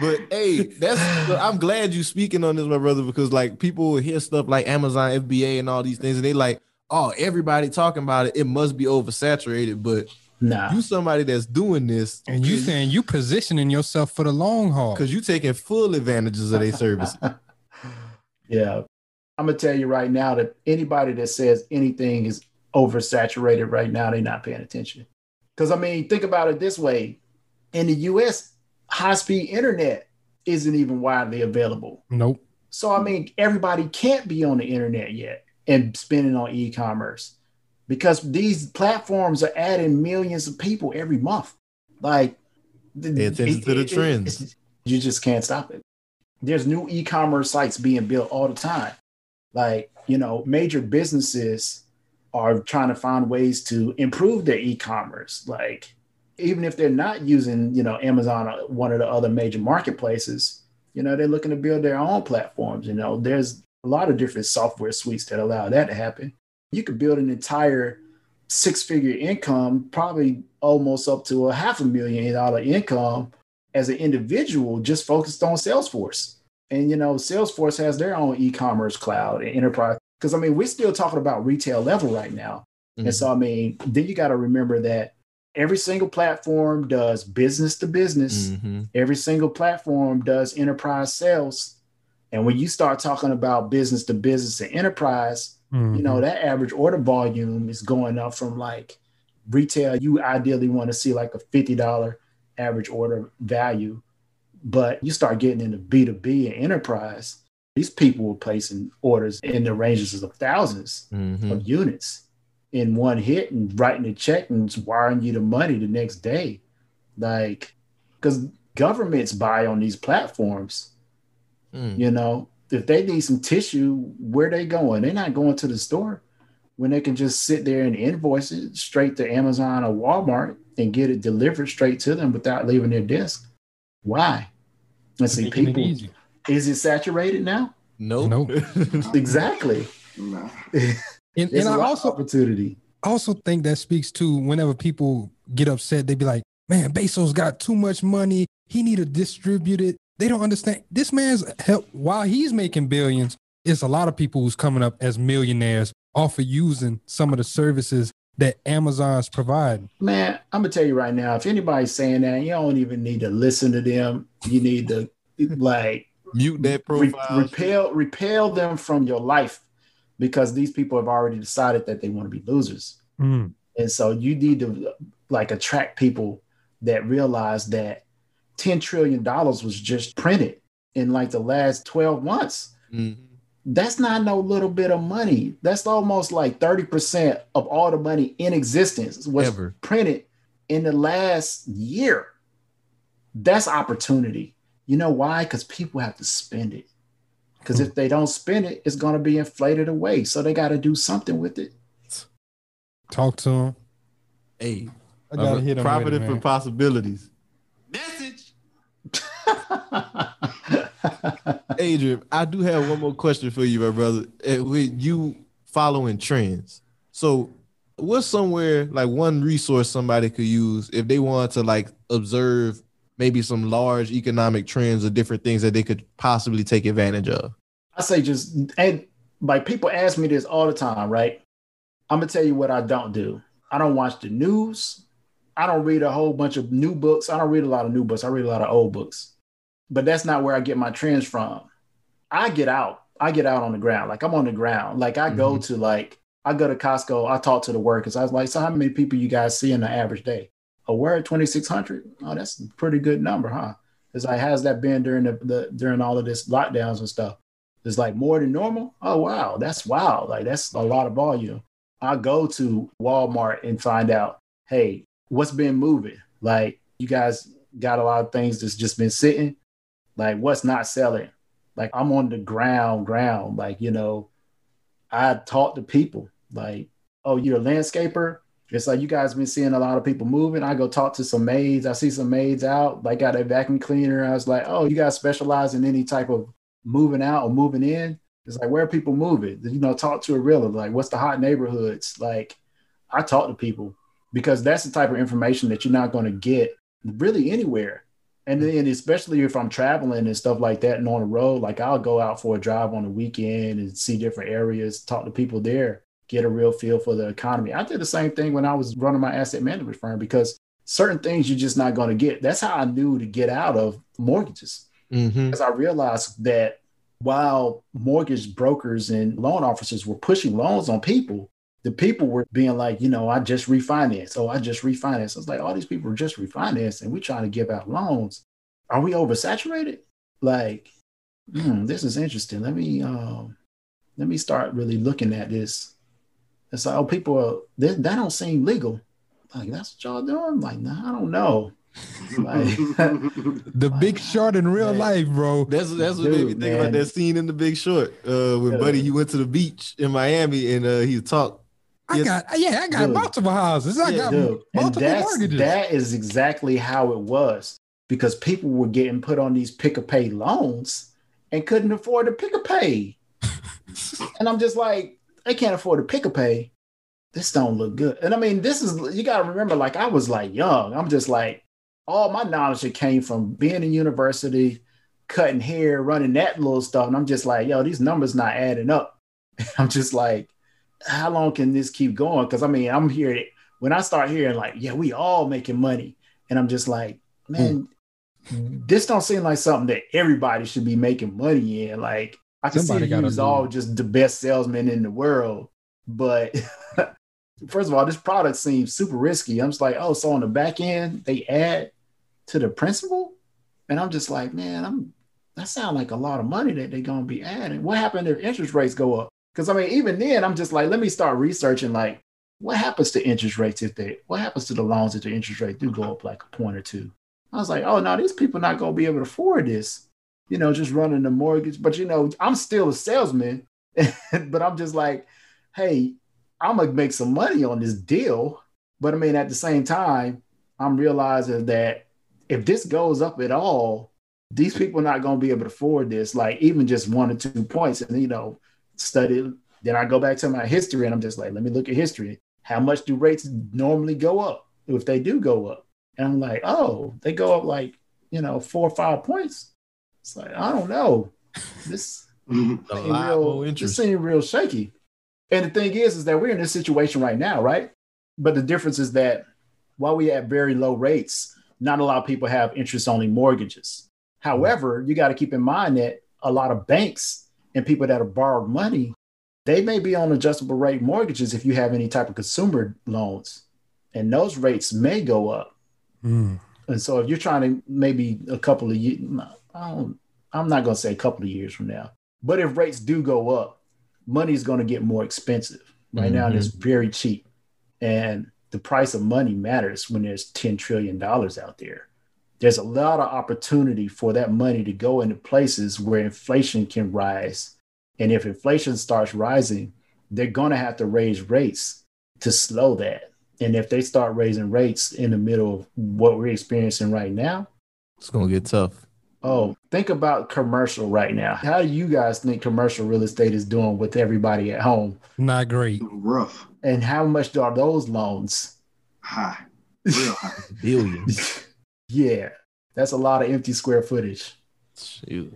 But hey, that's I'm glad you speaking on this, my brother, because like people hear stuff like Amazon FBA and all these things, and they like, oh, everybody talking about it. It must be oversaturated. But nah, you somebody that's doing this, And you saying you positioning yourself for the long haul. because you taking full advantages of their service. Yeah. I'm gonna tell you right now that anybody that says anything is oversaturated right now, they're not paying attention. Because I mean, think about it this way: in the U.S., high-speed internet isn't even widely available. Nope. So I mean, everybody can't be on the internet yet and spending on e-commerce because these platforms are adding millions of people every month. Like, Pay attention to the trends. you just can't stop it. There's new e-commerce sites being built all the time. Like, you know, major businesses are trying to find ways to improve their e-commerce. Like, even if they're not using, you know, Amazon or one of the other major marketplaces, you know, they're looking to build their own platforms. You know, there's a lot of different software suites that allow that to happen. You could build an entire six-figure income, probably almost up to a half a million dollar income as an individual just focused on Salesforce. And you know, Salesforce has their own e-commerce cloud and enterprise. Because I mean, we're still talking about retail level right now. Mhm. And so I mean, then you got to remember that every single platform does business to business. Mhm. Every single platform does enterprise sales. And when you start talking about business to business and enterprise, you know, that average order volume is going up from like retail. You ideally want to see like a $50 average order value. But you start getting into B2B and enterprise, these people were placing orders in the ranges of 1000s Mhm. of units in one hit and writing a check and just wiring you the money the next day. Like, because governments buy on these platforms, Mm. you know, if they need some tissue, where they going? They're not going to the store when they can just sit there and invoice it straight to Amazon or Walmart and get it delivered straight to them without leaving their desk. Why? Let's see, people, easy. is it saturated now? Nope. Nope. Exactly. Nah. And, There's and a I lot also opportunity. I also think that speaks to whenever people get upset, they'd be like, man, Bezos got too much money. He need to distribute it. They don't understand. This man's help while he's making billions, it's a lot of people who's coming up as millionaires off of using some of the services that Amazon's provide. Man, I'm gonna tell you right now, if anybody's saying that, you don't even need to listen to them. You need to like Mute that re- profile. repel repel them from your life because these people have already decided that they want to be losers. Mm. And so you need to like attract people that realize that 10 trillion dollars was just printed in like the last 12 months. Mhm. That's not no little bit of money. That's almost like 30% of all the money in existence was Ever. printed in the last year. That's opportunity. You know why? Because people have to spend it. Because if they don't spend it, it's going to be inflated away. So they got to do something with it. Talk to them Hey, I gotta hit him with it, profiting for possibilities. Adrian, I do have one more question for you, my brother. Eh, With you following trends, so what's somewhere like one resource somebody could use if they want to like observe maybe some large economic trends or different things that they could possibly take advantage of? I say just and like people ask me this all the time, right? I'm gonna tell you what I don't do. I don't watch the news. I don't read a whole bunch of new books. I don't read a lot of new books. I read a lot of old books. But that's not where I get my trends from. I get out. I get out on the ground. Like I'm on the ground. Like I go mm-hmm. to like I go to Costco. I talk to the workers. I was like, so how many people you guys see in the average day? A word 2,600. Oh, that's a pretty good number, huh? It's like, how's that been during the, the during all of this lockdowns and stuff? It's like more than normal. Oh wow, that's wow. Like that's a lot of volume. I go to Walmart and find out, hey, what's been moving? Like you guys got a lot of things that's just been sitting. Like what's not selling? Like I'm on the ground, ground. Like you know, I talk to people. Like, oh, you're a landscaper. It's like you guys been seeing a lot of people moving. I go talk to some maids. I see some maids out, like got a vacuum cleaner. I was like, oh, you guys specialize in any type of moving out or moving in? It's like where people moving? You know, talk to a realtor. Like, what's the hot neighborhoods? Like, I talk to people because that's the type of information that you're not going to get really anywhere. And then, especially if I'm traveling and stuff like that and on the road, like I'll go out for a drive on the weekend and see different areas, talk to people there, get a real feel for the economy. I did the same thing when I was running my asset management firm because certain things you're just not going to get. That's how I knew to get out of mortgages Mm-hmm. because I realized that while mortgage brokers and loan officers were pushing loans on people, the people were being like, you know, I just refinanced. Oh, I just refinanced. I was like, all these people are just refinanced and we're trying to give out loans. Are we oversaturated? Like, hmm, this is interesting. Let me um let me start really looking at this. It's like, oh, people are that, that don't seem legal. Like, that's what y'all doing? Like, nah, I don't know. Like, The Big Short in real life, bro. That's that's what made me Dude, think about that scene in The Big Short uh, when Yeah. Buddy he went to the beach in Miami and uh, he talked. I got yeah, I got Dude. multiple houses. I got Dude, and multiple that's mortgages. that is exactly how it was because people were getting put on these pick a pay loans and couldn't afford to pick a pay. and I'm just like, they can't afford to pick a pay. This don't look good. And I mean, this is you gotta remember, like I was like young. I'm just like, all my knowledge that came from being in university, cutting hair, running that little stuff. And I'm just like, yo, these numbers not adding up. I'm just like, how long can this keep going? Because I mean, I'm here when I start hearing like, yeah, we all making money, and I'm just like, man, hmm. this don't seem like something that everybody should be making money in. Like, I can Somebody see you was all just the best salesman in the world, but first of all, this product seems super risky. I'm just like, oh, so on the back end they add to the principal, and I'm just like, man, I'm that sounds like a lot of money that they're gonna be adding. What happened if interest rates go up? Because I mean, even then, I'm just like, let me start researching like what happens to interest rates if they what happens to the loans if the interest rate do go up like a point or two. I was like, oh no, these people not gonna be able to afford this, you know, just running the mortgage. But you know, I'm still a salesman, but I'm just like, hey, I'm gonna make some money on this deal. But I mean, at the same time, I'm realizing that if this goes up at all, these people are not going to be able to afford this, like even just one or two points. And, you know, study. Then I go back to my history and I'm just like, let me look at history. How much do rates normally go up if they do go up? And I'm like, oh, they go up like, you know, four or five points. It's like, I don't know. This A seem lot real, this real shaky. And the thing is, is that we're in this situation right now, right? But the difference is that while we have very low rates, not a lot of people have interest only mortgages. However, you got to keep in mind that a lot of banks and people that have borrowed money, they may be on adjustable rate mortgages if you have any type of consumer loans, and those rates may go up. Mm. And so if you're trying to maybe a couple of years, I don't, I'm not going to say a couple of years from now, but if rates do go up, money is going to get more expensive. Right now, Mhm. it's very cheap. And the price of money matters when there's $10 trillion out there. There's a lot of opportunity for that money to go into places where inflation can rise. And if inflation starts rising, they're going to have to raise rates to slow that. And if they start raising rates in the middle of what we're experiencing right now, It's gonna get tough. Oh, think about commercial right now. How do you guys think commercial real estate is doing with everybody at home? Not great. Rough. And how much are those loans? High. Real high. Billions. Yeah, that's a lot of empty square footage. Shoot.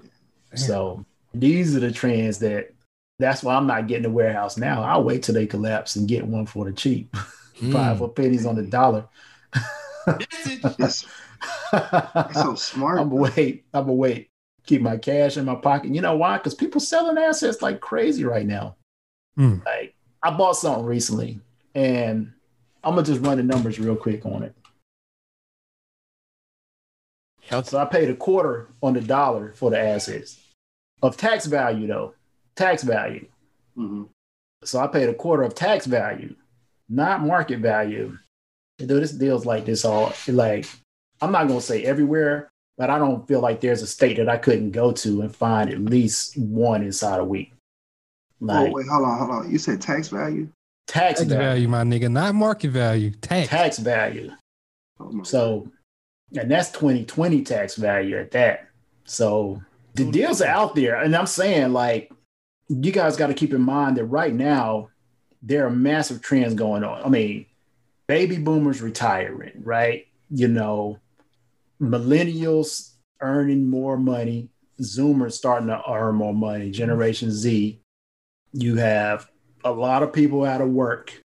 So these are the trends that that's why I'm not getting a warehouse now. I'll wait till they collapse and get one for the cheap. Five for pennies on the dollar. That's, that's so smart. I'm gonna wait. I'm gonna wait. Keep my cash in my pocket. You know why? Because people selling assets like crazy right now. Hmm. Like I bought something recently, and I'm gonna just run the numbers real quick on it. So I paid a quarter on the dollar for the assets of tax value, though. Tax value. Mm-hmm. So I paid a quarter of tax value, not market value. Dude, this deals like this all like I'm not gonna say everywhere, but I don't feel like there's a state that I couldn't go to and find at least one inside a week. Like oh, wait, hold on, hold on. You said tax value? tax Tax value. value, my nigga, not market value. Tax. tax value. Oh my So, and that's 2020 tax value at that. So the deals are out there. And I'm saying, like, you guys got to keep in mind that right now, there are massive trends going on. I mean, baby boomers retiring, right? You know, millennials earning more money, Zoomers starting to earn more money, Generation Z. You have a lot of people out of work.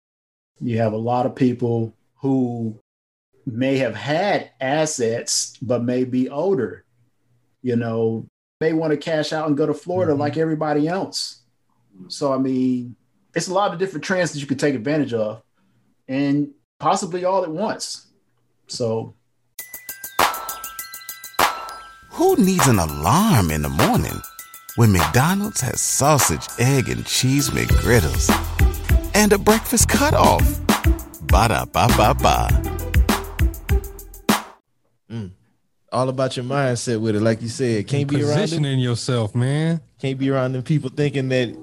You have a lot of people who may have had assets, but may be older. You know, they want to cash out and go to Florida mm-hmm. like everybody else. So, I mean, it's a lot of different trends that you can take advantage of and possibly all at once. So, Who needs an alarm in the morning when McDonald's has sausage, egg, and cheese McGriddles and a breakfast cutoff? Ba da ba ba ba. All about your mindset with it, like you said. Can't be around them, Positioning yourself, man. can't be around them people thinking that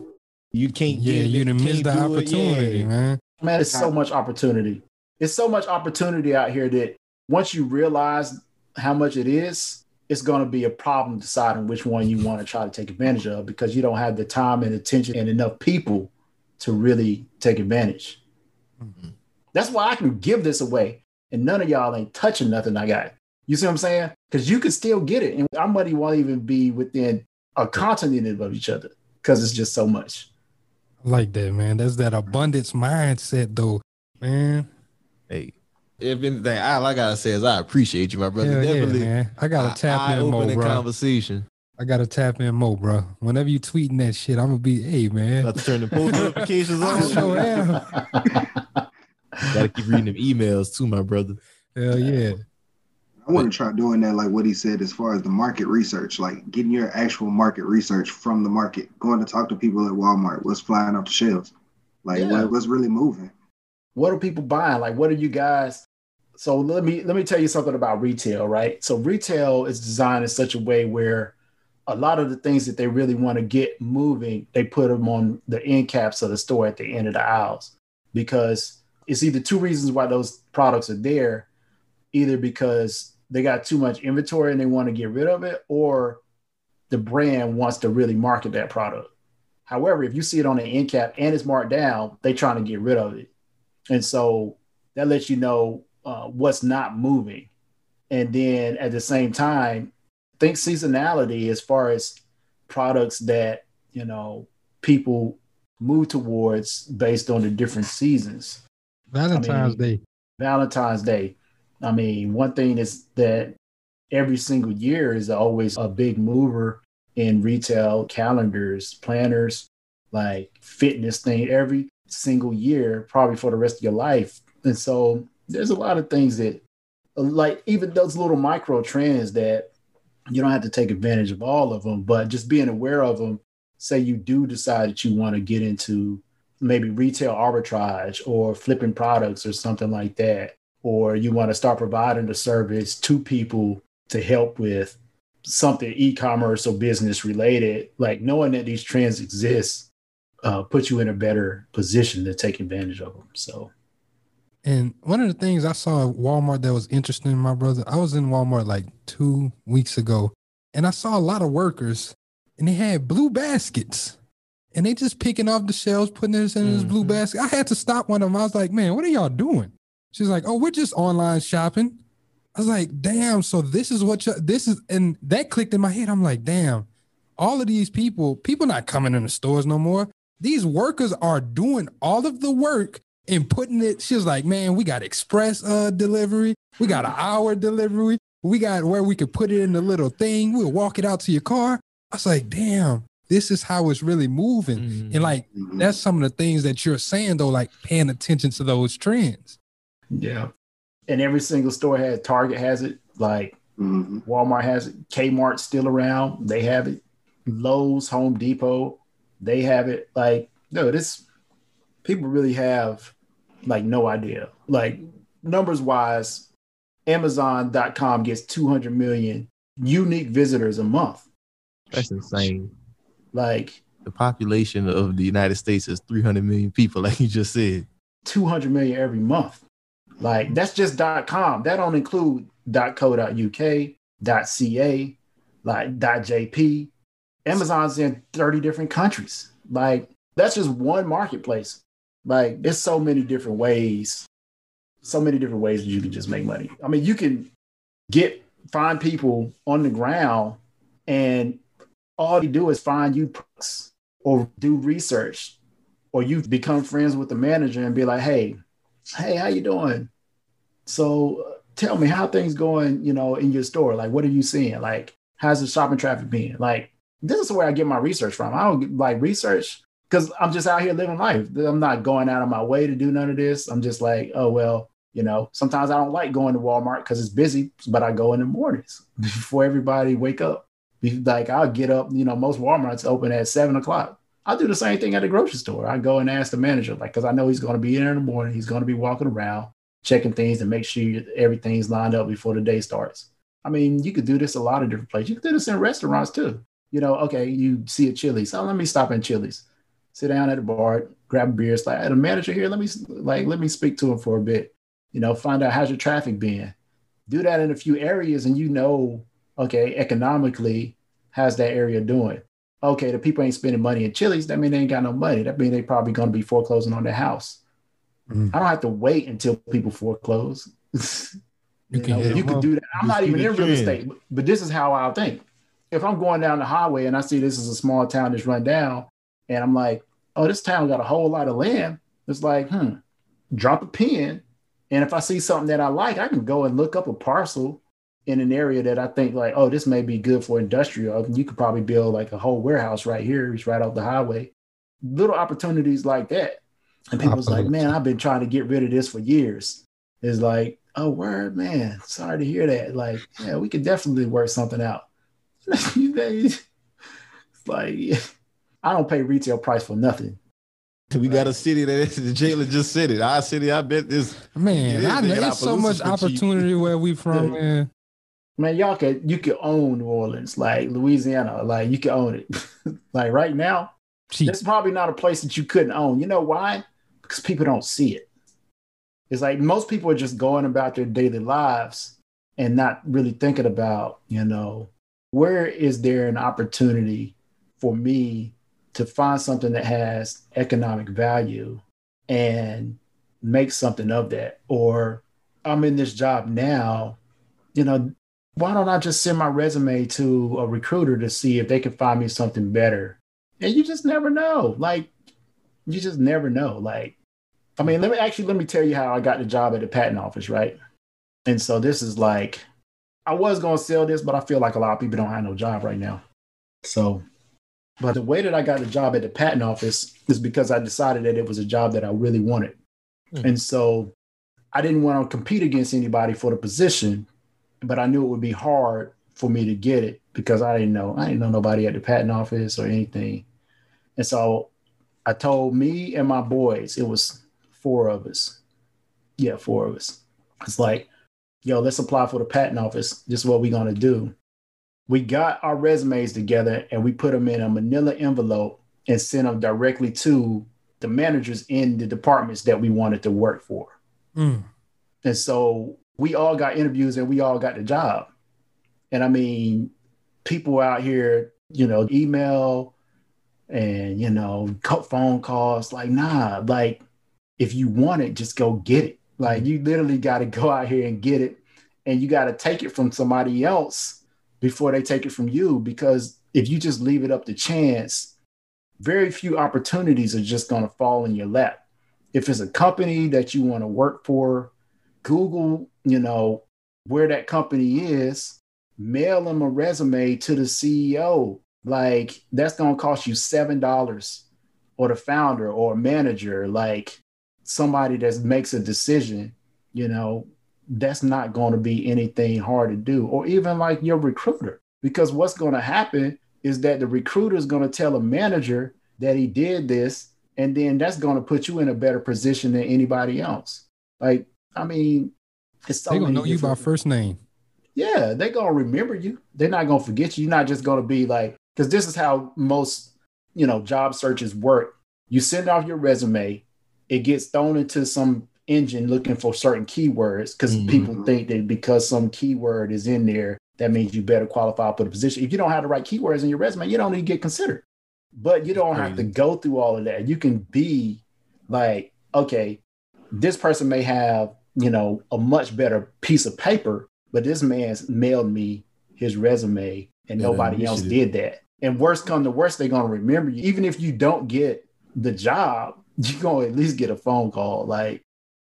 you can't Yeah, get it, you done can't missed the do it. opportunity, Yeah. man. man, it's so much opportunity. It's so much opportunity out here that once you realize how much it is, it's going to be a problem deciding which one you want to try to take advantage of because you don't have the time and attention and enough people to really take advantage. Mm-hmm. That's why I can give this away and none of y'all ain't touching nothing I got. You see what I'm saying? Because you can still get it, and our money won't even be within a continent of each other because it's just so much. I like that, man. That's that abundance mindset, though, man. Hey, if anything, all I gotta say is I appreciate you, my brother. Hell yeah, Definitely, man. I gotta tap in more, bro. conversation. I gotta tap in more, bro. Whenever you tweeting that shit, I'm gonna be, hey, man. About to turn the post notifications I on. sure am. Gotta keep reading them emails too, my brother. Hell yeah. I want to try doing that, like what he said, as far as the market research, like getting your actual market research from the market, going to talk to people at Walmart, what's flying off the shelves, like Yeah. what, what's really moving. what are people buying? Like, what are you guys? So let me let me tell you something about retail, right? So retail is designed in such a way where a lot of the things that they really want to get moving, they put them on the end caps of the store at the end of the aisles because it's either two reasons why those products are there, either because they got too much inventory and they want to get rid of it, or the brand wants to really market that product. However, if you see it on the end cap and it's marked down, they're trying to get rid of it. And so that lets you know uh, what's not moving. And then at the same time, think seasonality as far as products that, you know, people move towards based on the different seasons. Valentine's Day. Valentine's Day. I mean, one thing is that every single year is always a big mover in retail calendars, planners, like fitness thing every single year, probably for the rest of your life. And so there's a lot of things that, like, even those little micro trends that you don't have to take advantage of all of them, but just being aware of them. Say you do decide that you want to get into maybe retail arbitrage or flipping products or something like that, or you want to start providing the service to people to help with something e-commerce or business related, like knowing that these trends exist uh, puts you in a better position to take advantage of them. So And one of the things I saw at Walmart that was interesting, my brother, I was in Walmart like two weeks ago and I saw a lot of workers, and they had blue baskets, and they just picking off the shelves, putting this in this blue basket. I had to stop one of them. I was like, man, what are y'all doing? She's like, oh, we're just online shopping. I was like, damn. So this is what you this is, and that clicked in my head. I'm like, damn. All of these people, people not coming in the stores no more. These workers are doing all of the work and putting it. She was like, man, we got express uh delivery, we got an hour delivery, we got where we could put it in the little thing. We'll walk it out to your car. I was like, damn, this is how it's really moving. And like that's some of the things that you're saying though, like paying attention to those trends. Yeah. And every single store has Target has it, like mm-hmm. Walmart has it, Kmart still around, they have it. Lowe's, Home Depot, they have it. Like, no, this people really have like no idea. Like numbers wise, Amazon.com gets 200 million unique visitors a month. That's insane. Like The population of the United States is 300 million people, like you just said. 200 million every month. Like that's just .com. That don't include .co.uk, .ca, like .jp. Amazon's in 30 different countries. Like that's just one marketplace. Like there's so many different ways, so many different ways that you can just make money. I mean, you can get find people on the ground and all you do is find you or do research or you become friends with the manager and be like, hey, hey, how you doing? So uh, tell me how things going, you know, in your store. Like, what are you seeing? Like, how's the shopping traffic been? Like, this is where I get my research from. I don't like research because I'm just out here living life. I'm not going out of my way to do none of this. I'm just like, oh well, you know. Sometimes I don't like going to Walmart because it's busy, but I go in the mornings before everybody wake up. Like I'll get up, you know, most Walmarts open at seven o'clock. I do the same thing at the grocery store. I go and ask the manager, like, because I know he's going to be in in the morning. He's going to be walking around, checking things and make sure everything's lined up before the day starts. I mean, you could do this a lot of different places. You could do this in restaurants too. You know, okay, you see a Chili's. So let me stop in Chili's. Sit down at the bar, grab a beer. It's like, the manager here, let me like let me speak to him for a bit. You know, find out how's your traffic been. Do that in a few areas, and you know, okay, economically, how's that area doing? Okay, the people ain't spending money in Chili's. That mean they ain't got no money. That mean they probably gonna be foreclosing on their house. I don't have to wait until people foreclose. you, can know, you them could up. do that. I'm You not even in real estate, but, but this is how I think. If I'm going down the highway and I see this is a small town that's run down, and I'm like, oh, this town got a whole lot of land. It's like, hmm, drop a pin. And if I see something that I like, I can go and look up a parcel in an area that I think like, oh, this may be good for industrial. You could probably build like a whole warehouse right here. It's right off the highway. Little opportunities like that. And people's like, man, I've been trying to get rid of this for years. It's like, oh, word, man. Sorry to hear that. Like, yeah, we could definitely work something out. it's like, I don't pay retail price for nothing. We got a city that is, that Jalen just said it. Our city, I bet this Man, it is. I They know get there's so much Opelousas for cheap. opportunity where we from, man. Man, y'all could you could own New Orleans, like Louisiana, like you could own it. like right now, it's probably not a place that you couldn't own. You know why? Because people don't see it. It's like most people are just going about their daily lives and not really thinking about, you know, where is there an opportunity for me to find something that has economic value and make something of that? Or I'm in this job now, you know, why don't I just send my resume to a recruiter to see if they can find me something better? And you just never know. Like, you just never know. Like, I mean, let me actually let me tell you how I got the job at the patent office, right? And so this is like, I was gonna sell this, but I feel like a lot of people don't have no job right now. So, but the way that I got the job at the patent office is because I decided that it was a job that I really wanted. Hmm. And so I didn't want to compete against anybody for the position, but I knew it would be hard for me to get it because I didn't know I didn't know nobody at the patent office or anything. And so I told me and my boys, it was four of us. Yeah, four of us. It's like, yo, let's apply for the patent office. This is what we're gonna do. We got our resumes together and we put them in a manila envelope and sent them directly to the managers in the departments that we wanted to work for. Mm. And so we all got interviews and we all got the job. And I mean, people out here, you know, email and you know, phone calls. Like, nah, like if you want it, just go get it. Like you literally got to go out here and get it, and you got to take it from somebody else before they take it from you. Because if you just leave it up to chance, very few opportunities are just going to fall in your lap. If it's a company that you want to work for, Google, you know, where that company is, mail them a resume to the CEO. Like that's gonna cost you seven dollars, or the founder or manager, like somebody that makes a decision. You know, that's not to be anything hard to do, or even like your recruiter, because what's to happen is that the recruiter is to tell a manager that he did this, and then that's to put you in a better position than anybody else. Like, I mean, it's so they gonna know you by first name. yeah, they're gonna remember you. They're not gonna forget you. You're not just gonna be like, because this is how most, you know, job searches work. You send off your resume, it gets thrown into some engine looking for certain keywords because mm-hmm. people think that because some keyword is in there, that means you better qualify for the position. If you don't have the right keywords in your resume, you don't even get considered. But you don't have to go through all of that. You can be like, okay, this person may have, you know, a much better piece of paper, but this man's mailed me his resume and Yeah, nobody else did that. And worst come to worst, they're gonna remember you. Even if you don't get the job, you're gonna at least get a phone call. Like,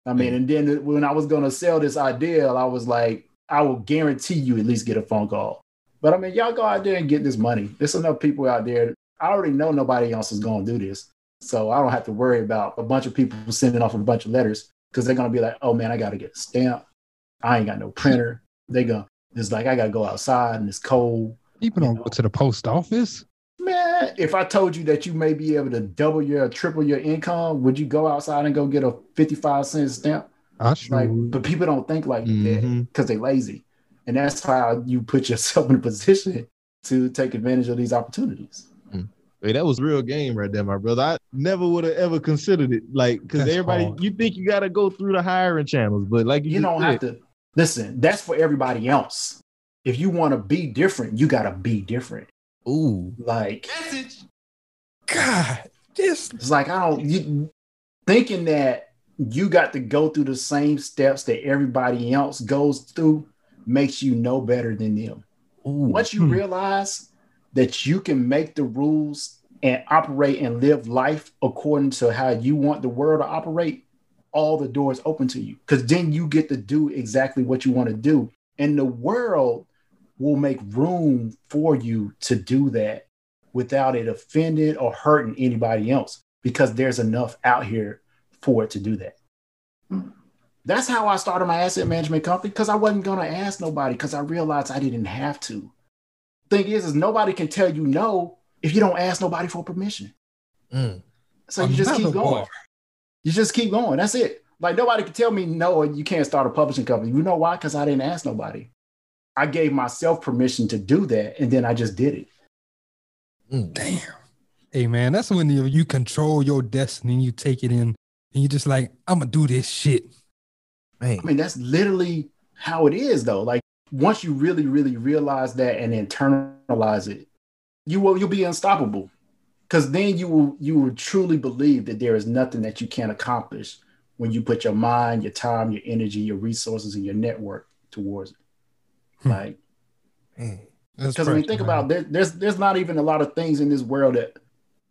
I mean, and then when I was gonna sell this idea, I was like, I will guarantee you at least get a phone call. But I mean, y'all go out there and get this money. There's enough people out there. I already know nobody else is gonna do this. So I don't have to worry about a bunch of people sending off a bunch of letters because they're gonna be like, oh man, I gotta get a stamp. I ain't got no printer. They go, it's like I gotta go outside and it's cold. People don't go to the post office. Man, if I told you that you may be able to double your triple your income, would you go outside and go get a 55 cent stamp? I sure Like, would. but people don't think like that mm-hmm. because they lazy. And that's how you put yourself in a position to take advantage of these opportunities. Hey, that was real game right there, my brother. I never would have ever considered it. Like, because That's everybody, hard. you think you got to go through the hiring channels, but like you, You don't have to listen, that's for everybody else. If you want to be different, you gotta be different. Ooh. Like God, this it's like I don't you thinking that you got to go through the same steps that everybody else goes through makes you no better than them. Once you hmm. realize that you can make the rules and operate and live life according to how you want the world to operate, all the doors open to you. Because then you get to do exactly what you want to do. And the world will make room for you to do that without it offending or hurting anybody else because there's enough out here for it to do that. That's how I started my asset management company because I wasn't going to ask nobody because I realized I didn't have to. Thing is, is nobody can tell you no if you don't ask nobody for permission. Mm. So oh, you just keep going. bar. You just keep going. That's it. Like nobody can tell me no, you can't start a publishing company. You know why? Because I didn't ask nobody. I gave myself permission to do that, and then I just did it. Mm. Damn. Hey man, that's when you, you control your destiny. You take it in, and you're just like, I'm gonna do this shit. I mean, that's literally how it is, though. Like once you really, really realize that and internalize it, you will you'll be unstoppable. Because then you will you will truly believe that there is nothing that you can't accomplish when you put your mind, your time, your energy, your resources, and your network towards it. Hmm. Like That's because I mean, pressure, think man. about there, there's there's not even a lot of things in this world that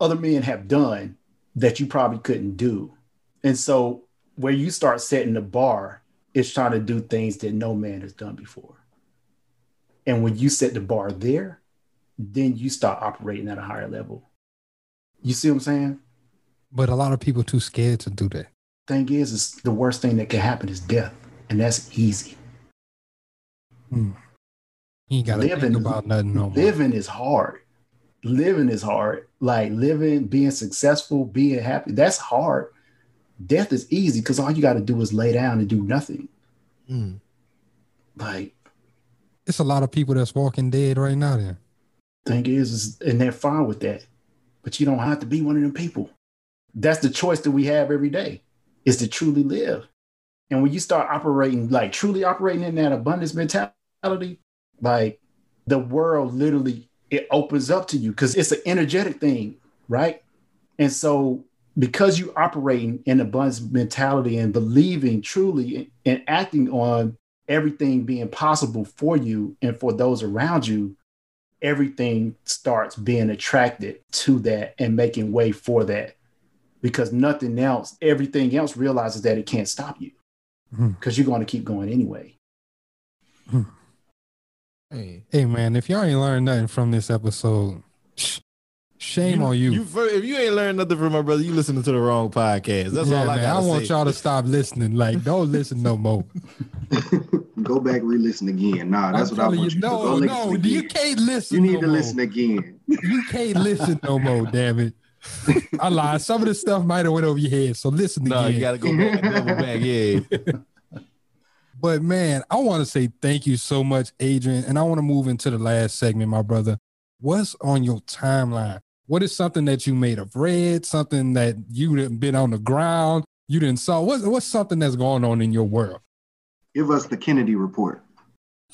other men have done that you probably couldn't do, and so where you start setting the bar is trying to do things that no man has done before, and when you set the bar there, then you start operating at a higher level. You see what I'm saying? But a lot of people too scared to do that. Thing is, is the worst thing that can happen is death, and that's easy. Hmm. You ain't gotta Living- think about nothing no more. living is hard. Living is hard. Like living, being successful, being happy, that's hard. Death is easy because all you got to do is lay down and do nothing. Hmm. Like, It's a lot of people that's walking dead right now. Then thing is, is, and they're fine with that. But you don't have to be one of them people. That's the choice that we have every day is to truly live. And when you start operating, like truly operating in that abundance mentality, like the world literally it opens up to you because it's an energetic thing, right? And so because you operating in abundance mentality and believing truly and acting on everything being possible for you and for those around you, everything starts being attracted to that and making way for that. Because nothing else, everything else realizes that it can't stop you hmm. because you're going to keep going anyway. Hmm. Hey, hey, man! If y'all ain't learned nothing from this episode, shame on you. You fir- if you ain't learned nothing from my brother, you listening to the wrong podcast. That's yeah, all I man, got. I want y'all to stop listening. Like, don't listen no more. Go back, re-listen again. Nah, that's I'm what I want you, you, to no, do. Go no, listen you can't listen. You need no to more. listen again. You can't listen no more. Damn it! I lied. Some of the stuff might have went over your head. So listen No, again. you gotta go back, double back. Yeah. But man, I want to say thank you so much, Adrian. And I want to move into the last segment, my brother. What's on your timeline? What is something that you may have read, something that you didn't been on the ground, you didn't saw? What's what's something that's going on in your world? Give us the Kennedy report.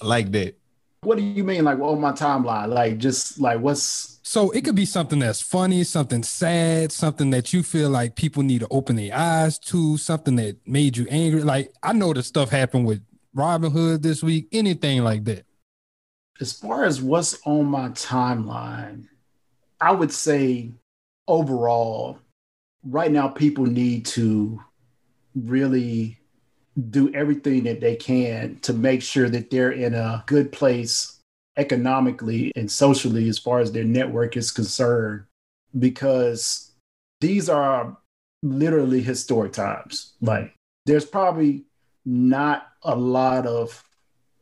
I like that. What do you mean, like, on my timeline? Like, just like, what's So it could be something that's funny, something sad, something that you feel like people need to open their eyes to, something that made you angry. Like I know the stuff happened with Robinhood this week, anything like that. as far as what's on my timeline? I would say overall, right now, people need to really do everything that they can to make sure that they're in a good place economically and socially as far as their network is concerned, because these are literally historic times. Like, there's probably not a lot of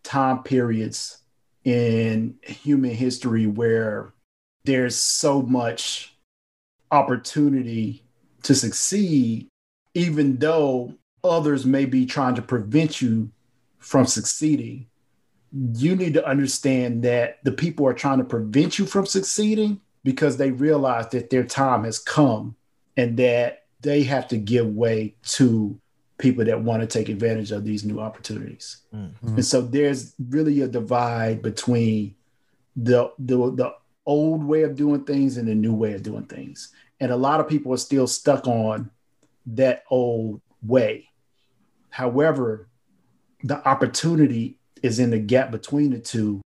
time periods in human history where there's so much opportunity to succeed, even though others may be trying to prevent you from succeeding. You need to understand that the people are trying to prevent you from succeeding because they realize that their time has come and that they have to give way to people that want to take advantage of these new opportunities. Mm. Mm-hmm. And so there's really a divide between the, the the old way of doing things and a new way of doing things. And a lot of people are still stuck on that old way. However, the opportunity is in the gap between the two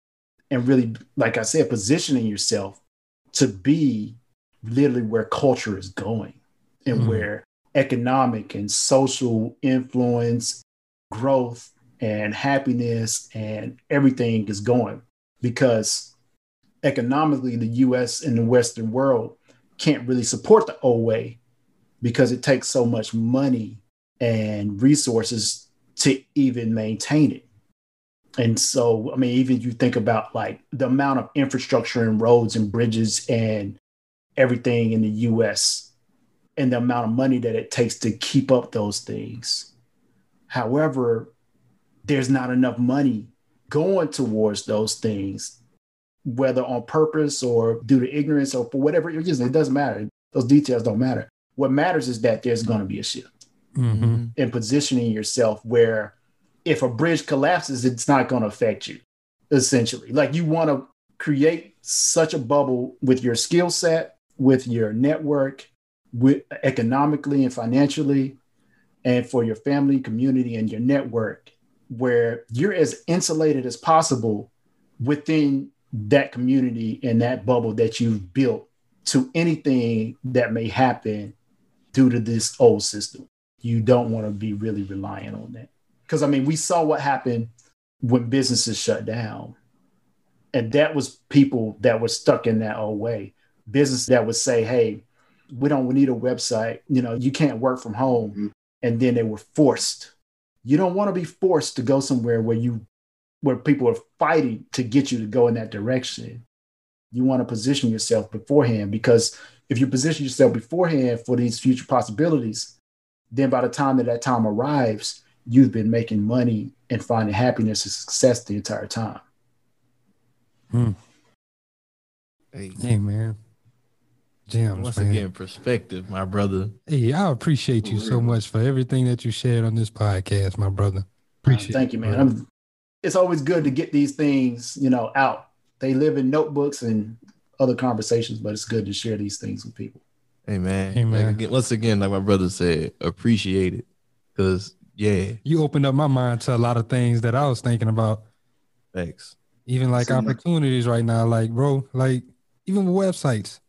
and really like I said positioning yourself to be literally where culture is going and Mhm. where economic and social influence, growth and happiness and everything is going because economically the US and the Western world can't really support the old way because it takes so much money and resources to even maintain it. And so, I mean, even you think about like the amount of infrastructure and roads and bridges and everything in the US and the amount of money that it takes to keep up those things. However, there's not enough money going towards those things, whether on purpose or due to ignorance or for whatever reason. It doesn't matter. Those details don't matter. What matters is that there's going to be a shift Mm-hmm. and positioning yourself where if a bridge collapses, it's not going to affect you, essentially. Like you want to create such a bubble with your skill set, with your network, with economically and financially, and for your family, community, and your network, where you're as insulated as possible within that community and that bubble that you've built to anything that may happen due to this old system you don't want to be really reliant on that. Because I mean, we saw what happened when businesses shut down. And that was people that were stuck in that old way. Business that would say, hey, we don't need a website. You know, you can't work from home. Mm-hmm. And then they were forced. You don't want to be forced to go somewhere where you where people are fighting to get you to go in that direction. You want to position yourself beforehand because if you position yourself beforehand for these future possibilities, then by the time that that time arrives, you've been making money and finding happiness and success the entire time. Hmm. Hey, man. Gems, Once man. again, perspective, my brother. Hey, I appreciate you so much for everything that you shared on this podcast, my brother. Appreciate Thank you, man. it. I'm, it's always good to get these things, you know, out they live in notebooks and other conversations, but it's good to share these things with people. Hey man. Hey, man. Like again, once again, like my brother said, appreciate it. Cause yeah, You opened up my mind to a lot of things that I was thinking about. thanks. Even like So, yeah. opportunities right now. Like, bro, like even websites.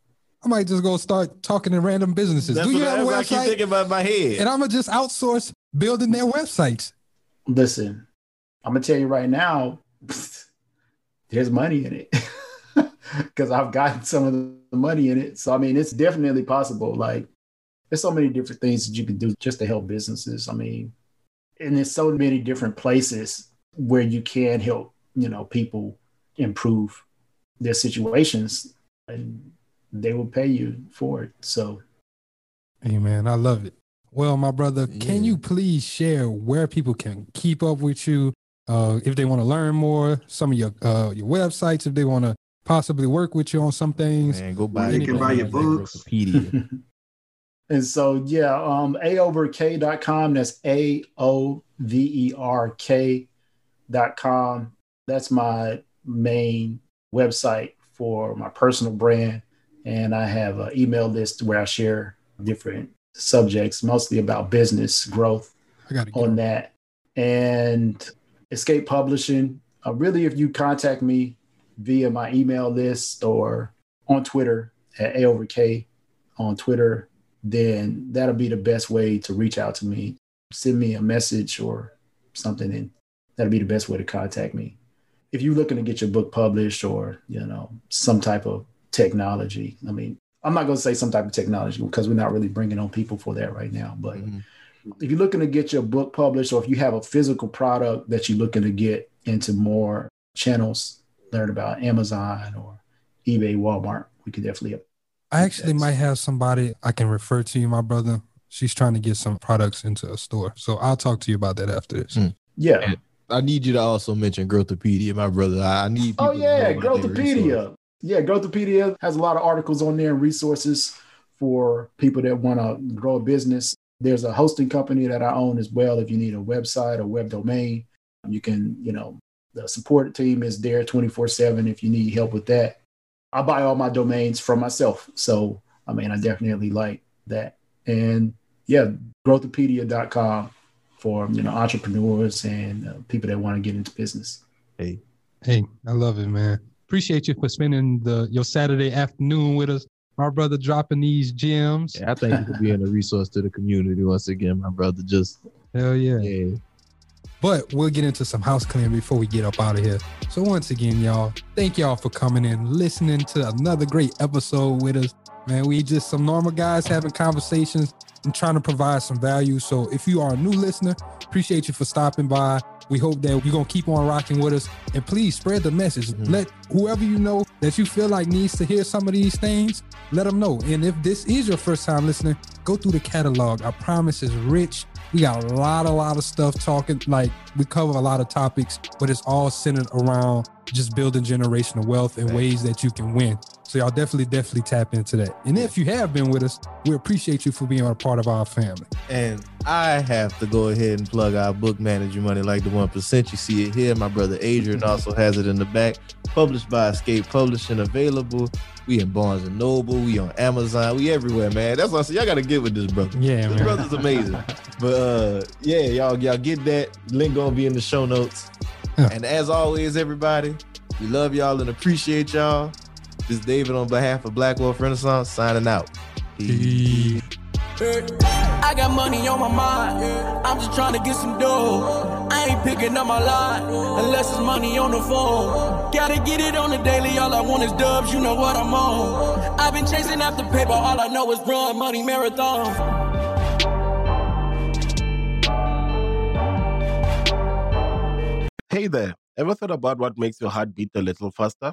I might just go start talking to random businesses. That's Do you what, have a that's what I keep website? thinking about my head. And I'm gonna just outsource building their websites. Listen, I'm gonna tell you right now, there's money in it because I've gotten some of the money in it. So I mean, it's definitely possible. Like, there's so many different things that you can do just to help businesses. I mean, and there's so many different places where you can help, you know, people improve their situations, and they will pay you for it. So Hey man, I love it. Well, my brother, can you please share where people can keep up with you? Uh, if they want to learn more, some of your uh, your websites, if they want to possibly work with you on some things. Man, go buy Where you can buy your books. Wikipedia. And so, yeah, um, aoverk.com. That's a o v e r k dot com. That's my main website for my personal brand. And I have an email list where I share different subjects, mostly about business growth I got to on that. And Xscape Publishing. Uh, really, if you contact me via my email list or on Twitter at A over K on Twitter, then that'll be the best way to reach out to me. Send me a message or something, and that'll be the best way to contact me. If you're looking to get your book published or you know some type of technology, I mean, I'm not going to say some type of technology because we're not really bringing on people for that right now. But Mhm. If you're looking to get your book published, or if you have a physical product that you're looking to get into more channels, learn about Amazon or eBay, Walmart, we could definitely help. I actually might have somebody I can refer to you, my brother. She's trying to get some products into a store, so I'll talk to you about that after this. Mm. Yeah. And I need you to also mention Growthipedia, my brother. I I need. Oh people to yeah, know about their resources. Growthipedia. Yeah, Growthipedia has a lot of articles on there and resources for people that want to grow a business. There's a hosting company that I own as well. If you need a website or web domain, you can, you know, the support team is there 24/7 if you need help with that. I buy all my domains from myself. So, I mean, I definitely like that. And yeah, growthipedia.com for, you know, entrepreneurs and uh, people that want to get into business. Hey, Hey, I love it, man. Appreciate you for spending the your Saturday afternoon with us, my brother, dropping these gems. yeah, I think you could be a resource to the community once again, my brother. Just Hell yeah. yeah, But we'll get into some house cleaning before we get up out of here. So once again, y'all, thank y'all for coming in, listening to another great episode with us. Man, we just some normal guys having conversations and trying to provide some value. So if you are a new listener, appreciate you for stopping by. We hope that you're gonna keep on rocking with us. And please spread the message. Mm-hmm. Let whoever you know that you feel like needs to hear some of these things, let them know. And if this is your first time listening, go through the catalog. I promise it's rich. We got a lot, a lot of stuff talking. Like we cover a lot of topics, but it's all centered around just building generational wealth and ways that you can win. So y'all definitely, definitely tap into that. And if you have been with us, we appreciate you for being a part of our family. and I have to go ahead and plug our book, Manage Your Money Like the One Percent. You see it here. My brother Adrian also has it in the back. Published by Xscape Publishing, available. We in Barnes and Noble. We on Amazon. We everywhere, man. That's what I said. Y'all gotta get with this brother. Yeah, this man. brother's amazing. but uh, yeah, y'all, y'all get that. Link gonna be in the show notes. Yeah. And as always, everybody, we love y'all and appreciate y'all. This is David on behalf of Black Wealth Renaissance signing out. Peace. I got money on my mind. I'm just trying to get some dough. I ain't picking up my line unless it's money on the phone. Gotta get it on the daily. All I want is dubs. You know what I'm on. I've been chasing after paper. All I know is run money marathon. Hey there. Ever thought about what makes your heart beat a little faster?